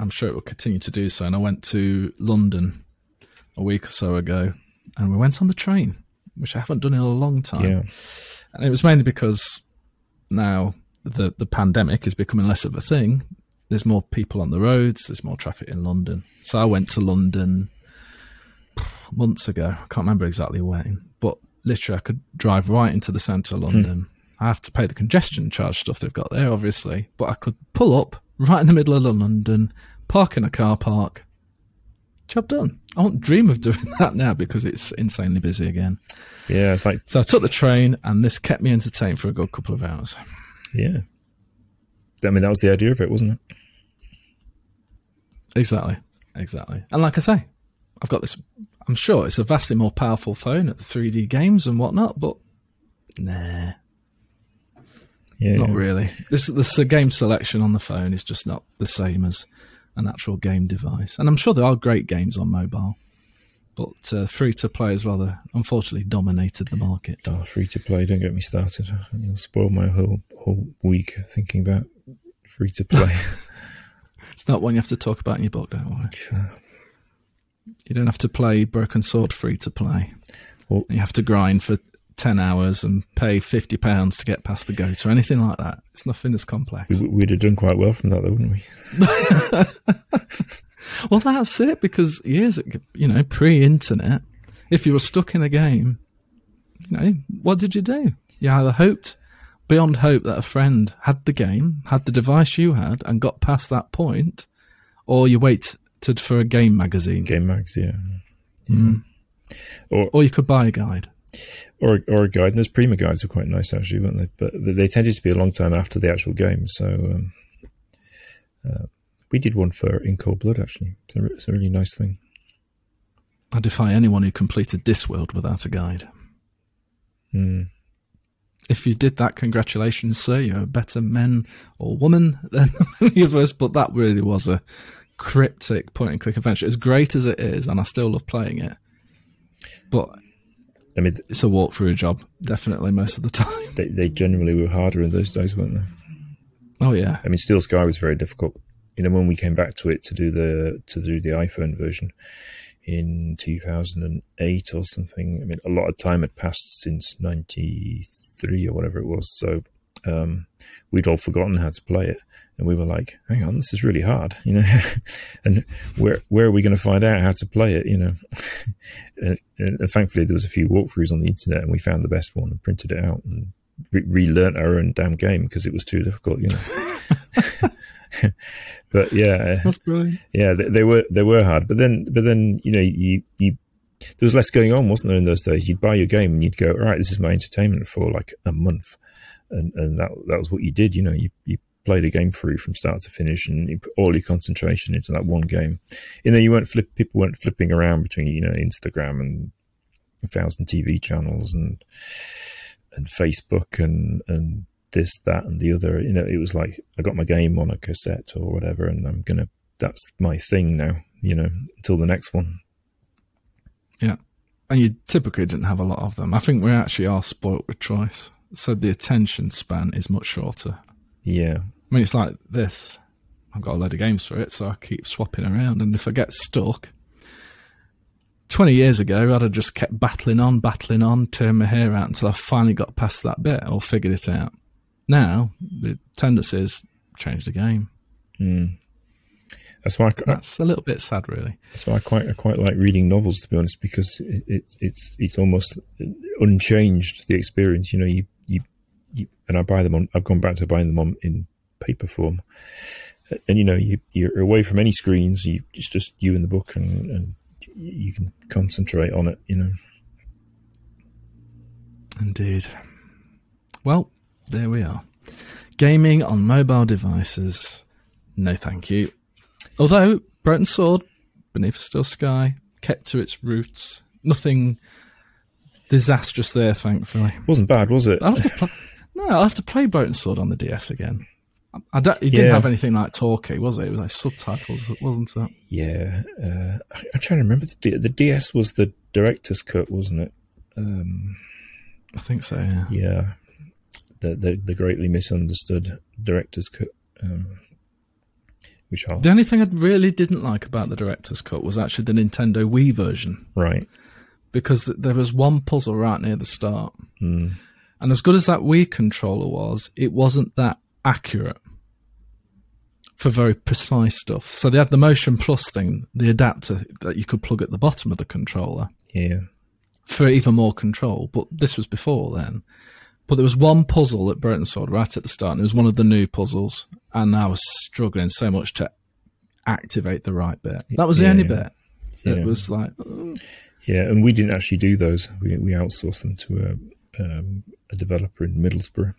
S1: I'm sure it will continue to do so. And I went to London a week or so ago and we went on the train, which I haven't done in a long time.
S2: Yeah,
S1: And it was mainly because now the the pandemic is becoming less of a thing. There's more people on the roads. There's more traffic in London. So I went to London months ago. I can't remember exactly when, but literally I could drive right into the centre of hmm. London. I have to pay the congestion charge stuff they've got there, obviously, but I could pull up right in the middle of London, park in a car park. Job done. I won't dream of doing that now because it's insanely busy again.
S2: yeah. It's like
S1: So I took the train, and this kept me entertained for a good couple of hours.
S2: yeah. I mean, that was the idea of it, wasn't it?
S1: Exactly, exactly. And like I say, I've got this. I'm sure it's a vastly more powerful phone at the 3D games and whatnot, but nah,
S2: Yeah,
S1: not really. This, this the game selection on the phone is just not the same as an actual game device. And I'm sure there are great games on mobile, but uh, free to play has rather unfortunately dominated the market.
S2: Oh, free to play. Don't get me started. You'll spoil my whole whole week thinking about free to play.
S1: It's not one you have to talk about in your book, don't worry. You don't have to play Broken Sword free to play.
S2: Well-
S1: you have to grind for 10 hours and pay £50 to get past the goat or anything like that. It's nothing as complex.
S2: we, we'd have done quite well from that, though, wouldn't we?
S1: Well, that's it because years you know, pre internet, if you were stuck in a game, you know, what did you do? You either hoped beyond hope that a friend had the game, had the device you had, and got past that point, or you waited for a game magazine,
S2: Game mags, yeah.
S1: Mm.
S2: Or
S1: or you could buy a guide.
S2: Or or a guide. And those Prima guides are quite nice actually, weren't they? But they tended to be a long time after the actual game. So um, uh, we did one for In Cold Blood actually. It's a, it's a really nice thing.
S1: I defy anyone who completed Discworld without a guide.
S2: Mm.
S1: If you did that, congratulations, sir. You're a better man or woman than many of us. But that really was a cryptic point and click adventure. As great as it is, and I still love playing it, but
S2: I mean,
S1: it's a walkthrough job, definitely most of the time.
S2: they, they generally were harder in those days, weren't they?
S1: Oh yeah,
S2: I mean, Steel Sky was very difficult. You know, when we came back to it to do the to do the iPhone version in 2008 or something. I mean, a lot of time had passed since '93 or whatever it was. So um, we'd all forgotten how to play it, and we were like, "Hang on, this is really hard," you know. and where where are we going to find out how to play it? You know. and, and thankfully, there was a few walkthroughs on the internet, and we found the best one and printed it out and re- relearnt our own damn game because it was too difficult, you know. but yeah, uh,
S1: that's brilliant.
S2: yeah, they, they were they were hard. But then, but then you know, you you there was less going on, wasn't there? In those days, you'd buy your game and you'd go, all right, this is my entertainment for like a month, and and that that was what you did. You know, you you played a game through from start to finish, and you put all your concentration into that one game. And then you weren't flip, people weren't flipping around between you know Instagram and a thousand TV channels and and Facebook and and this that and the other. You know, it was like I got my game on a cassette or whatever, and I'm gonna. That's my thing now. You know, until the next one.
S1: Yeah. And you typically didn't have a lot of them. I think we actually are spoilt with choice. So the attention span is much shorter.
S2: Yeah.
S1: I mean, it's like this. I've got a load of games for it, so I keep swapping around. And if I get stuck, 20 years ago, I'd have just kept battling on, battling on, turn my hair out until I finally got past that bit or figured it out. Now, the tendency is change the game.
S2: Mm. That's why I,
S1: that's a little bit sad, really.
S2: That's why I quite I quite like reading novels, to be honest, because it, it, it's it's almost unchanged the experience. You know, you, you and I buy them on. I've gone back to buying them on in paper form, and you know, you you're away from any screens. You it's just you and the book, and, and you can concentrate on it. You know.
S1: Indeed. Well, there we are. Gaming on mobile devices. No, thank you. Although Broken Sword, Beneath a Steel Sky, kept to its roots. Nothing disastrous there, thankfully.
S2: Wasn't bad, was it?
S1: Play, no, I'll have to play Broken Sword on the DS again. I don't, it didn't yeah. have anything like talkie, was it? It was like subtitles, wasn't it?
S2: Yeah. Uh, I'm trying to remember. The, the DS was the director's cut, wasn't it? Um,
S1: I think so, yeah.
S2: Yeah. The, the, the greatly misunderstood director's cut. Um, which are
S1: the only thing I really didn't like about the director's cut was actually the Nintendo Wii version,
S2: right?
S1: Because there was one puzzle right near the start,
S2: mm.
S1: And as good as that Wii controller was, it wasn't that accurate for very precise stuff. So they had the Motion Plus thing, the adapter that you could plug at the bottom of the controller,
S2: yeah,
S1: for even more control. But this was before then. But there was one puzzle at Broken Sword right at the start, and it was one of the new puzzles, and I was struggling so much to activate the right bit. That was the yeah, only bit. It yeah. was like,
S2: yeah, and we didn't actually do those. We we outsourced them to a, um, a developer in Middlesbrough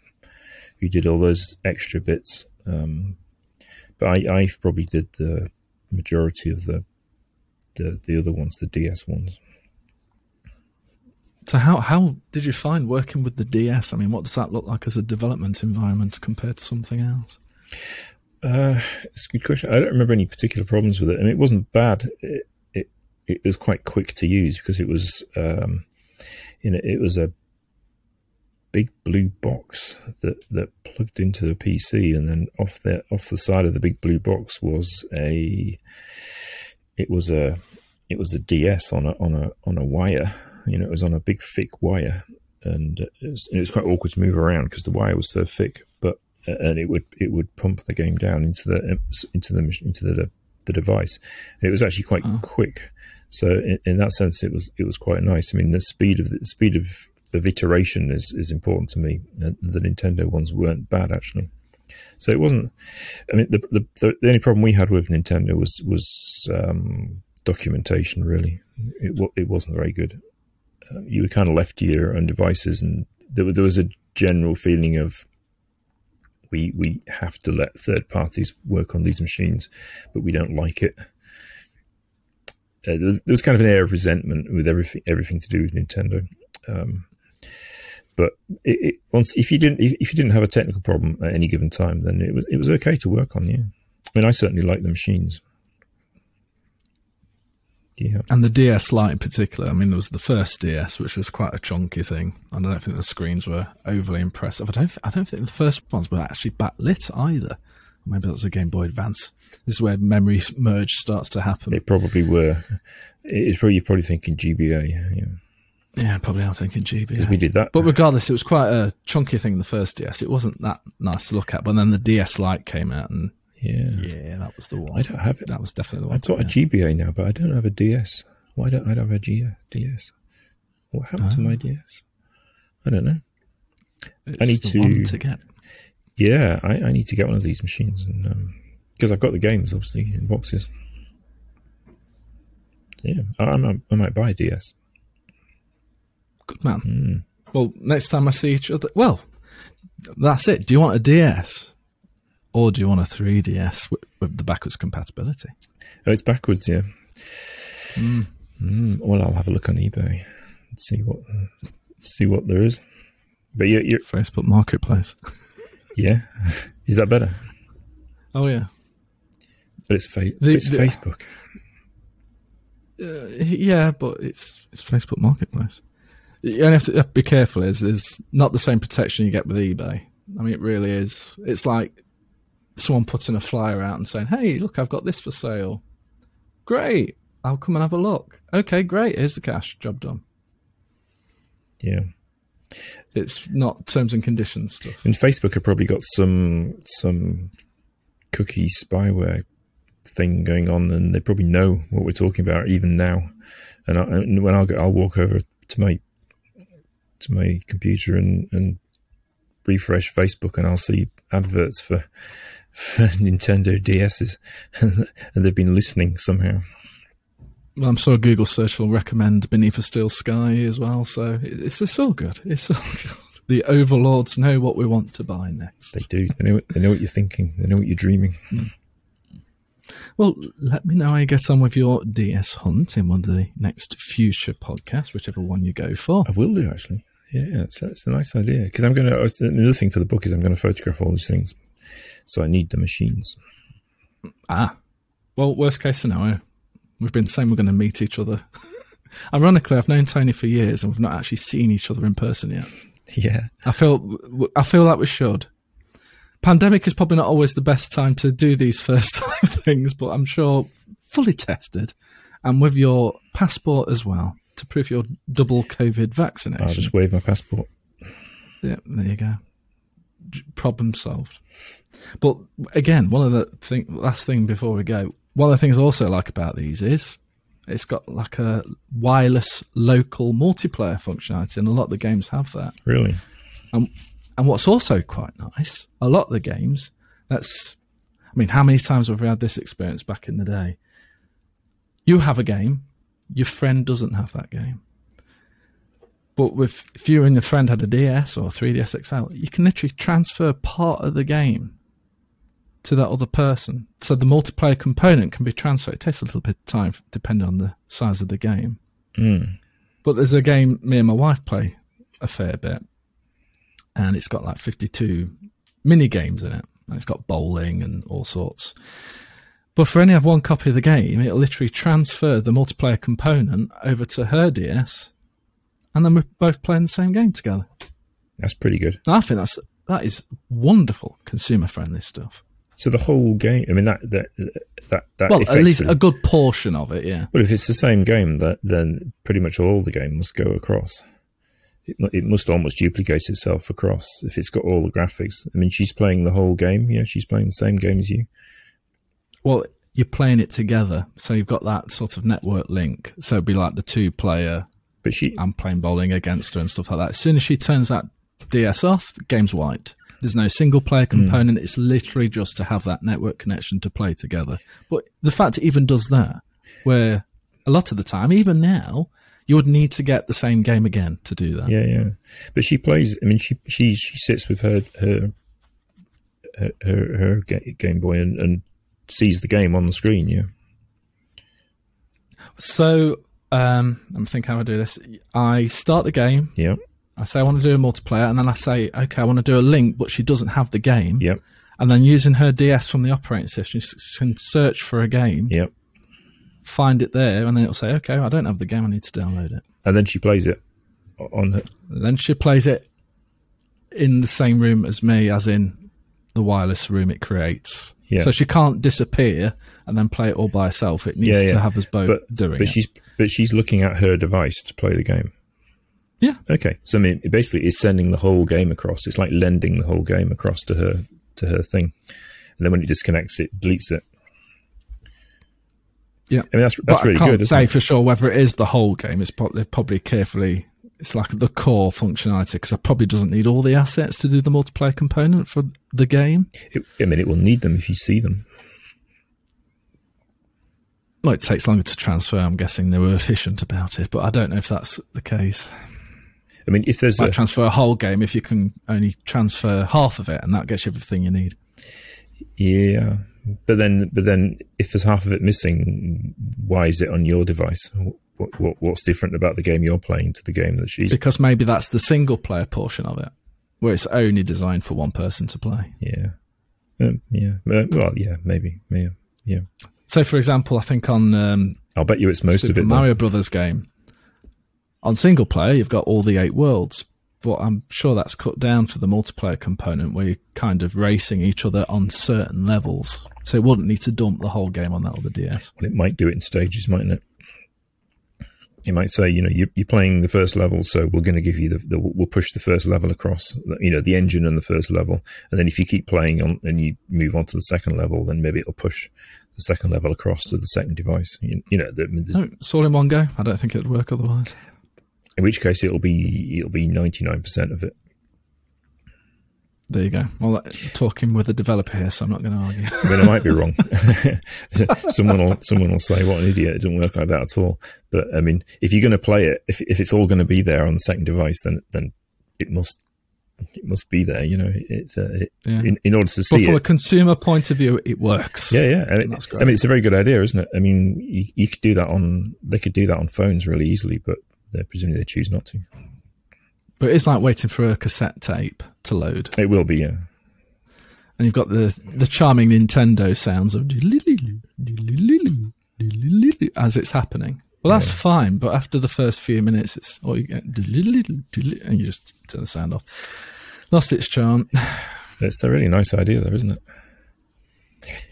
S2: who did all those extra bits. Um, but I, I probably did the majority of the the the other ones, the DS ones.
S1: So how how did you find working with the DS? I mean, what does that look like as a development environment compared to something else?
S2: Uh, it's a good question. I don't remember any particular problems with it. I mean, it wasn't bad. It it, it was quite quick to use because it was um, you know, it was a big blue box that that plugged into the PC, and then off the off the side of the big blue box was a it was a it was a DS on a on a on a wire you know, it was on a big thick wire, and it was, it was quite awkward to move around because the wire was so thick. But uh, and it would it would pump the game down into the um, into the into the the device. And it was actually quite oh. quick. So in, in, that sense, it was it was quite nice. I mean, the speed of the speed of, of iteration is is important to me. The Nintendo ones weren't bad actually. So it wasn't. I mean, the the, the only problem we had with Nintendo was was um, documentation. Really, it it wasn't very good you were kind of left to your own devices, and there, there was a general feeling of we we have to let third parties work on these machines, but we don't like it. Uh, there, was, there, was, kind of an air of resentment with everything everything to do with Nintendo. Um, but it, it, once if you didn't if you didn't have a technical problem at any given time, then it was it was okay to work on. Yeah, I mean, I certainly like the machines.
S1: Yeah. And the DS Lite in particular, I mean, there was the first DS, which was quite a chunky thing. And I don't think the screens were overly impressive. I don't, I don't think the first ones were actually backlit either. Maybe that was a Game Boy Advance. This is where memory merge starts to happen.
S2: They probably were. It's probably you're probably thinking GBA. Yeah.
S1: Yeah, probably I'm thinking GBA. Because
S2: we did that.
S1: But regardless, it was quite a chunky thing, the first DS. It wasn't that nice to look at. But then the DS Lite came out and
S2: yeah,
S1: yeah, that was the one.
S2: I don't have it.
S1: That was definitely the one.
S2: I've got a GBA now, but I don't have a DS. Why don't I have a GBA DS? What happened oh. to my. DS? I don't know.
S1: It's I need to, to get.
S2: Yeah, I, I, need to get one of these machines, and because um, I've got the games obviously in boxes. Yeah, I, I, might, I might buy a DS.
S1: Good man.
S2: Mm.
S1: Well, next time I see each other, well, that's it. Do you want a DS? or do you want a 3DS with, with the backwards compatibility?
S2: Oh, it's backwards, yeah. Mm. well, I'll have a look on eBay and see what see what there is. But yeah, you're,
S1: Facebook Marketplace.
S2: yeah, is that better?
S1: Oh yeah,
S2: But it's fa- it's
S1: the-
S2: Facebook.
S1: uh, yeah, but it's it's Facebook Marketplace. You only have to be careful. Is there's not the same protection you get with eBay. I mean, it really is. It's like someone putting a flyer out and saying, "Hey, look, I've got this for sale. Great, I'll come and have a look. Okay, great. Here's the cash. Job done."
S2: Yeah,
S1: It's not terms and conditions stuff.
S2: and Facebook have probably got some some cookie spyware thing going on, and they probably know what we're talking about even now. And, I, and when I'll go, I'll walk over to my to my computer and, and refresh Facebook, and I'll see adverts for for Nintendo DSs, and they've been listening somehow.
S1: Well, I'm sure Google search will recommend Beneath a Steel Sky as well. So it's it's all good. It's all good. The overlords know what we want to buy next.
S2: They do. They know. What, they know what you're thinking. They know what you're dreaming. Hmm.
S1: Well, let me know how you get on with your DS hunt in one of the next future podcasts, whichever one you go for.
S2: I will do actually. Yeah, it's, it's a nice idea because I'm going to. Another thing for the book is I'm going to photograph all these things, so I need the machines.
S1: Ah, well, worst case scenario, we've been saying we're going to meet each other. Ironically, I've known Tony for years and we've not actually seen each other in person yet.
S2: Yeah,
S1: I feel I feel that we should. Pandemic is probably not always the best time to do these first time things, but I'm sure fully tested and with your passport as well to prove your double COVID vaccination.
S2: I'll just wave my passport.
S1: Yeah, there you go. Problem solved. But again, one of the thing, last thing before we go, one of the things I also like about these is it's got like a wireless local multiplayer functionality, and a lot of the games have that.
S2: Really?
S1: And and what's also quite nice, a lot of the games, that's, I mean, how many times have we had this experience back in the day? You have a game, your friend doesn't have that game. But with if you and your friend had a DS or 3DS XL, you can literally transfer part of the game to that other person. So the multiplayer component can be transferred. It takes a little bit of time depending on the size of the game.
S2: Mm.
S1: But there's a game me and my wife play a fair bit, and it's got like 52 mini games in it. And it's got bowling and all sorts. But for any of one copy of the game, it'll literally transfer the multiplayer component over to her DS, and then we're both playing the same game together.
S2: That's pretty good.
S1: I think that's that is wonderful consumer friendly stuff.
S2: So the whole game. I mean, that that that that.
S1: Well, at least a good portion of it, yeah.
S2: Well, if it's the same game, that then pretty much all the game must go across. It, it must almost duplicate itself across if it's got all the graphics. I mean, she's playing the whole game. Yeah, she's playing the same game as you.
S1: Well, you're playing it together, so you've got that sort of network link. So it'd be like the two player
S2: But she,
S1: I'm playing bowling against her and stuff like that. As soon as she turns that DS off, the game's wiped. There's no single player hmm. component. It's literally just to have that network connection to play together. But the fact it even does that, where a lot of the time, even now, you would need to get the same game again to do that.
S2: yeah, yeah. But she plays. I mean, she she she sits with her her her, her, her Game Boy and, and sees the game on the screen. Yeah.
S1: So um, I'm thinking how I do this. I start the game.
S2: Yeah.
S1: I say I want to do a multiplayer, and then I say, okay, I want to do a link, but she doesn't have the game.
S2: Yep.
S1: And then using her DS from the operating system, she can search for a game,
S2: Yep.
S1: find it there, and then it'll say, okay, I don't have the game, I need to download it.
S2: And then she plays it on her.
S1: And then she plays it in the same room as me, as in the wireless room it creates.
S2: Yeah.
S1: So she can't disappear and then play it all by herself. It needs
S2: Yeah, yeah.
S1: to have us both
S2: But
S1: doing
S2: but
S1: it.
S2: she's but she's looking at her device to play the game.
S1: Yeah.
S2: Okay. So I mean, it basically is sending the whole game across. It's like lending the whole game across to her to her thing, and then when it disconnects, it deletes it.
S1: Yeah.
S2: I mean that's
S1: But
S2: that's really
S1: I can't
S2: good.
S1: Say
S2: it?
S1: for sure whether it is the whole game. It's probably, probably carefully. It's like the core functionality because it probably doesn't need all the assets to do the multiplayer component for the game.
S2: It- I mean, it will need them if you see them.
S1: Well, it takes longer to transfer. I'm guessing they were efficient about it, but I don't know if that's the case.
S2: I mean, if there's
S1: Like
S2: a
S1: transfer a whole game if you can only transfer half of it, and that gets you everything you need.
S2: Yeah, but then, but then, if there's half of it missing, why is it on your device? What, what, what's different about the game you're playing to the game that she's?
S1: Because maybe that's the single player portion of it, where it's only designed for one person to play.
S2: Yeah, um, yeah. Uh, well, yeah, maybe. Yeah, yeah.
S1: So, for example, I think on um,
S2: I'll bet you it's most
S1: Super
S2: of it.
S1: Mario Brothers game on single player, you've got all the eight worlds, but I'm sure that's cut down for the multiplayer component where you're kind of racing each other on certain levels. So it wouldn't need to dump the whole game on that other DS.
S2: Well, it might do it in stages, mightn't it? You might say, you know, you're, you're playing the first level, so we're going to give you the, the, we'll push the first level across, you know, the engine and the first level, and then if you keep playing on and you move on to the second level, then maybe it'll push the second level across to the second device. You, you know, the,
S1: no, oh, it's all in one go. I don't think it'd work otherwise.
S2: In which case, it'll be it'll be ninety nine percent of it.
S1: There you go. Well, talking with a developer here, so I'm not going to argue.
S2: I mean, I might be wrong. someone will someone will say, "What an idiot! It doesn't work like that at all." But I mean, if you're going to play it, if if it's all going to be there on the second device, then then it must it must be there. You know, it, uh, it yeah. in, in order to see
S1: but from
S2: it.
S1: a consumer point of view, it works.
S2: Yeah, yeah, I mean, that's great. I mean, it's a very good idea, isn't it? I mean, you, you could do that on they could do that on phones really easily, but they presumably they choose not to.
S1: But it's like waiting for a cassette tape to load.
S2: It will be, yeah.
S1: And you've got the the charming Nintendo sounds of as it's happening. Well, that's yeah. fine, but after the first few minutes, it's oh, you get and you just turn the sound off. Lost its charm.
S2: It's a really nice idea, though, isn't it?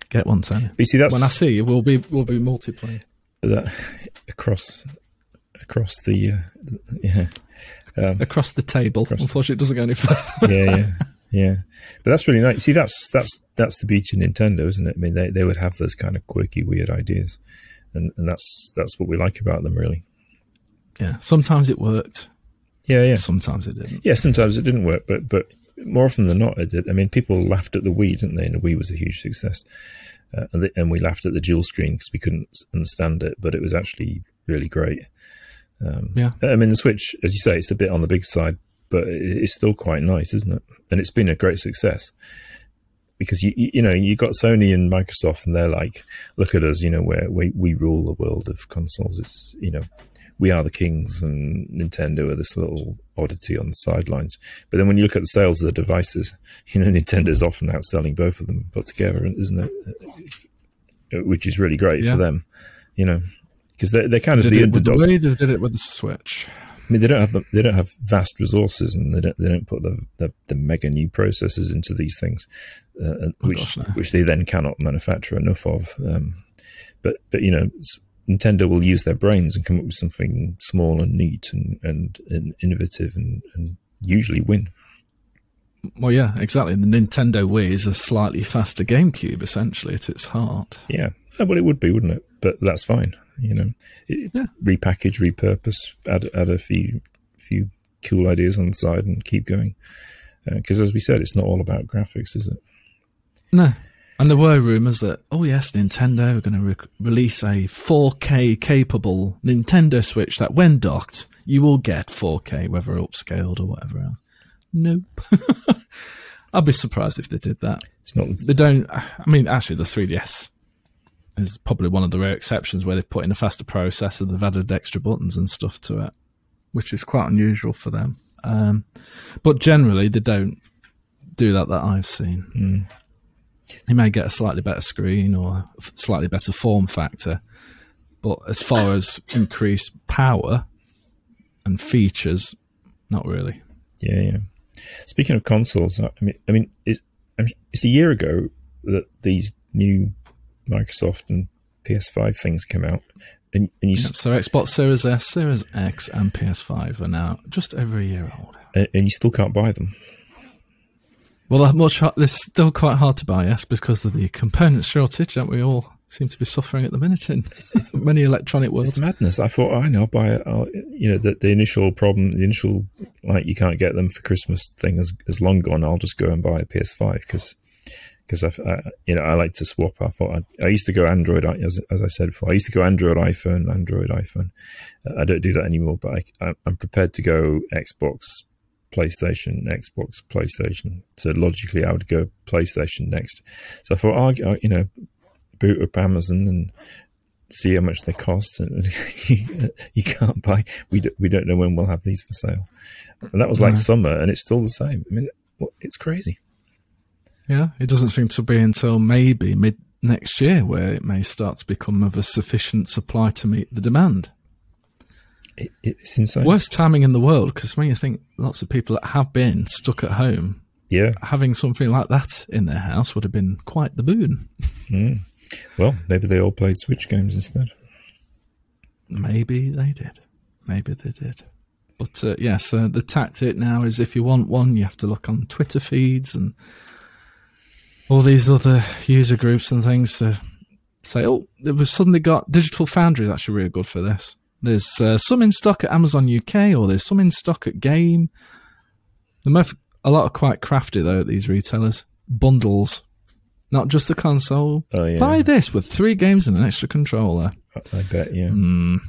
S1: Get one, Tony.
S2: You see, that's
S1: when I see you, we'll be we'll be multiplayer.
S2: That across across the uh, yeah
S1: um, across the table. Across Unfortunately, it doesn't go any further.
S2: yeah, yeah, yeah. But that's really nice. See, that's that's that's the beauty of Nintendo, isn't it? I mean, they they would have those kind of quirky, weird ideas, and and that's that's what we like about them, really.
S1: Yeah. Sometimes it worked.
S2: Yeah, yeah.
S1: Sometimes it didn't.
S2: Yeah, sometimes it didn't work, but but more often than not, it did. I mean, people laughed at the Wii, didn't they? And the Wii was a huge success, uh, and, the, and we laughed at the dual screen because we couldn't understand it, but it was actually really great. Um,
S1: yeah.
S2: I mean, the Switch, as you say, it's a bit on the big side, but it's still quite nice, isn't it? And it's been a great success because you you know you got Sony and Microsoft, and they're like, look at us, you know, where we we rule the world of consoles. It's you know, we are the kings, and Nintendo are this little oddity on the sidelines. But then when you look at the sales of the devices, you know, Nintendo's often outselling both of them put together, isn't it? Which is really great yeah. for them, you know because they're, they're kind of the underdog.
S1: The way they did it with the Switch.
S2: I mean, they don't have the, they don't have vast resources, and they don't they don't put the the, the mega new processors into these things, uh, oh which gosh, no. which they then cannot manufacture enough of. Um, but but you know, Nintendo will use their brains and come up with something small and neat and and, and innovative, and, and usually win.
S1: Well, yeah, exactly. The Nintendo Wii is a slightly faster GameCube, essentially, at its heart.
S2: Yeah, well, it would be, wouldn't it? But that's fine. You know, yeah. repackage, repurpose, add add a few few cool ideas on the side, and keep going. Because uh, as we said, it's not all about graphics, is it?
S1: No. And there were rumours that, oh yes, Nintendo are going to re- release a 4K capable Nintendo Switch that, when docked, you will get 4K, whether upscaled or whatever else. Nope. I'd be surprised if they did that.
S2: It's not.
S1: They don't. I mean, actually, the 3DS is probably one of the rare exceptions where they've put in a faster processor, they've added extra buttons and stuff to it, which is quite unusual for them. Um, but generally, they don't do that that I've seen.
S2: Mm.
S1: You may get a slightly better screen or slightly better form factor, but as far as increased power and features, not really.
S2: Yeah, yeah. Speaking of consoles, I mean, I mean, it's, it's a year ago that these new Microsoft and PS5 things came out. And, and you
S1: yep, so Xbox Series S, Series X, and PS5 are now just over a year old,
S2: and, and you still can't buy them.
S1: Well, they're much they're still quite hard to buy, yes, because of the component shortage that we all seem to be suffering at the minute in it's, it's, many electronic worlds.
S2: It's madness. I thought, oh, I know, I'll buy it. I'll, you know, the, the initial problem, the initial like you can't get them for Christmas thing is, has long gone. I'll just go and buy a PS5 because because I, I, you know, I like to swap. I thought I, I used to go Android, as, as I said before. I used to go Android, iPhone, Android, iPhone. Uh, I don't do that anymore, but I, am prepared to go Xbox, PlayStation, Xbox, PlayStation. So logically, I would go PlayStation next. So I thought, oh, oh you know, boot up Amazon and see how much they cost. And you can't buy. We do, we don't know when we'll have these for sale. And that was like mm-hmm. summer, and it's still the same. I mean, it's crazy.
S1: Yeah, it doesn't seem to be until maybe mid next year where it may start to become of a sufficient supply to meet the demand.
S2: It, it's insane.
S1: Worst timing in the world because when you think lots of people that have been stuck at home,
S2: yeah,
S1: having something like that in their house would have been quite the boon.
S2: Mm. Well, maybe they all played Switch games instead.
S1: Maybe they did. Maybe they did. But uh, yes, uh, the tactic now is if you want one, you have to look on Twitter feeds and all these other user groups and things to say, oh, it was suddenly got Digital Foundry. That's actually really good for this. There's uh, some in stock at Amazon UK, or there's some in stock at Game. The most, a lot are quite crafty though at these retailers. Bundles, not just the console.
S2: Oh yeah.
S1: Buy this with three games and an extra controller.
S2: I bet. Yeah.
S1: Mm.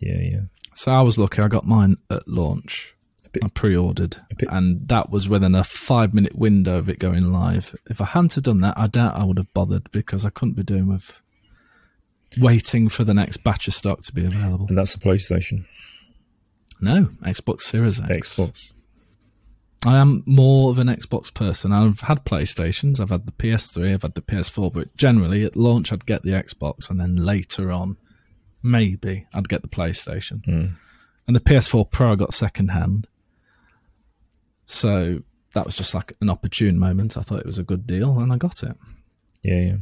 S2: Yeah. Yeah.
S1: So I was lucky. I got mine at launch. I pre-ordered, and that was within a five-minute window of it going live. If I hadn't have done that, I doubt I would have bothered because I couldn't be doing with waiting for the next batch of stock to be available.
S2: And that's the PlayStation.
S1: No, Xbox Series
S2: X. Xbox.
S1: I am more of an Xbox person. I've had PlayStations, I've had the PS3, I've had the PS4, but generally at launch I'd get the Xbox, and then later on, maybe I'd get the PlayStation.
S2: Mm.
S1: And the PS4 Pro I got second hand. So that was just like an opportune moment. I thought it was a good deal, and I got it.
S2: Yeah, yeah.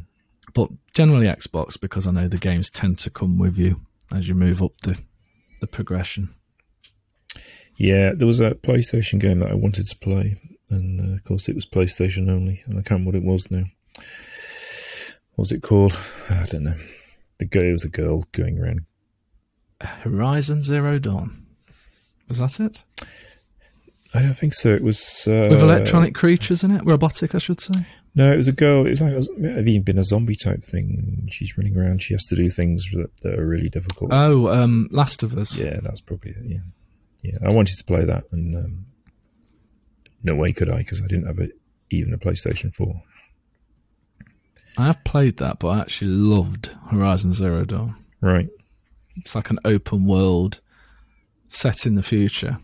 S1: But generally Xbox because I know the games tend to come with you as you move up the the progression.
S2: Yeah, there was a PlayStation game that I wanted to play, and uh, of course it was PlayStation only, and I can't remember what it was now. What was it called? I don't know. The girl was a girl going around.
S1: Horizon Zero Dawn. Was that it?
S2: I don't think so. It was uh,
S1: with electronic creatures in it, robotic, I should say.
S2: No, it was a girl. It was like it, was, it had even been a zombie type thing. She's running around. She has to do things that, that are really difficult.
S1: Oh, um, Last of Us.
S2: Yeah, that's probably it. Yeah, yeah. I wanted to play that, and um, no way could I because I didn't have a, even a PlayStation Four.
S1: I have played that, but I actually loved Horizon Zero Dawn.
S2: Right.
S1: It's like an open world set in the future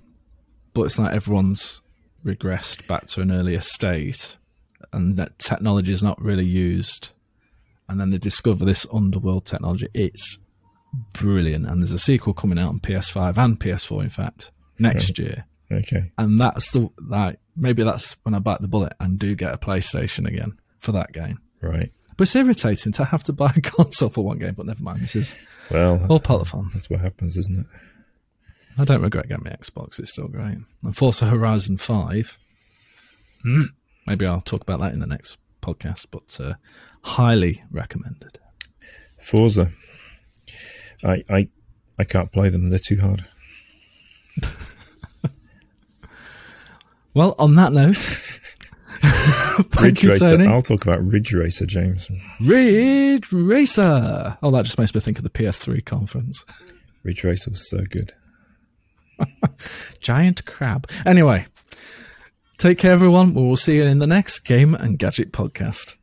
S1: but it's like everyone's regressed back to an earlier state and that technology is not really used. And then they discover this underworld technology. It's brilliant. And there's a sequel coming out on PS5 and PS4, in fact, next
S2: okay.
S1: year.
S2: Okay.
S1: And that's the, like, maybe that's when I bite the bullet and do get a PlayStation again for that game.
S2: Right.
S1: But it's irritating to have to buy a console for one game, but never mind. This is
S2: well,
S1: all part of fun.
S2: That's what happens, isn't it?
S1: I don't regret getting my Xbox. It's still great. And Forza Horizon 5. Mm, maybe I'll talk about that in the next podcast, but uh, highly recommended.
S2: Forza. I, I, I can't play them. They're too hard.
S1: well, on that note,
S2: Ridge
S1: you,
S2: Racer.
S1: Tony.
S2: I'll talk about Ridge Racer, James.
S1: Ridge Racer. Oh, that just makes me think of the PS3 conference.
S2: Ridge Racer was so good.
S1: Giant crab. Anyway, take care, everyone. We will see you in the next Game and Gadget podcast.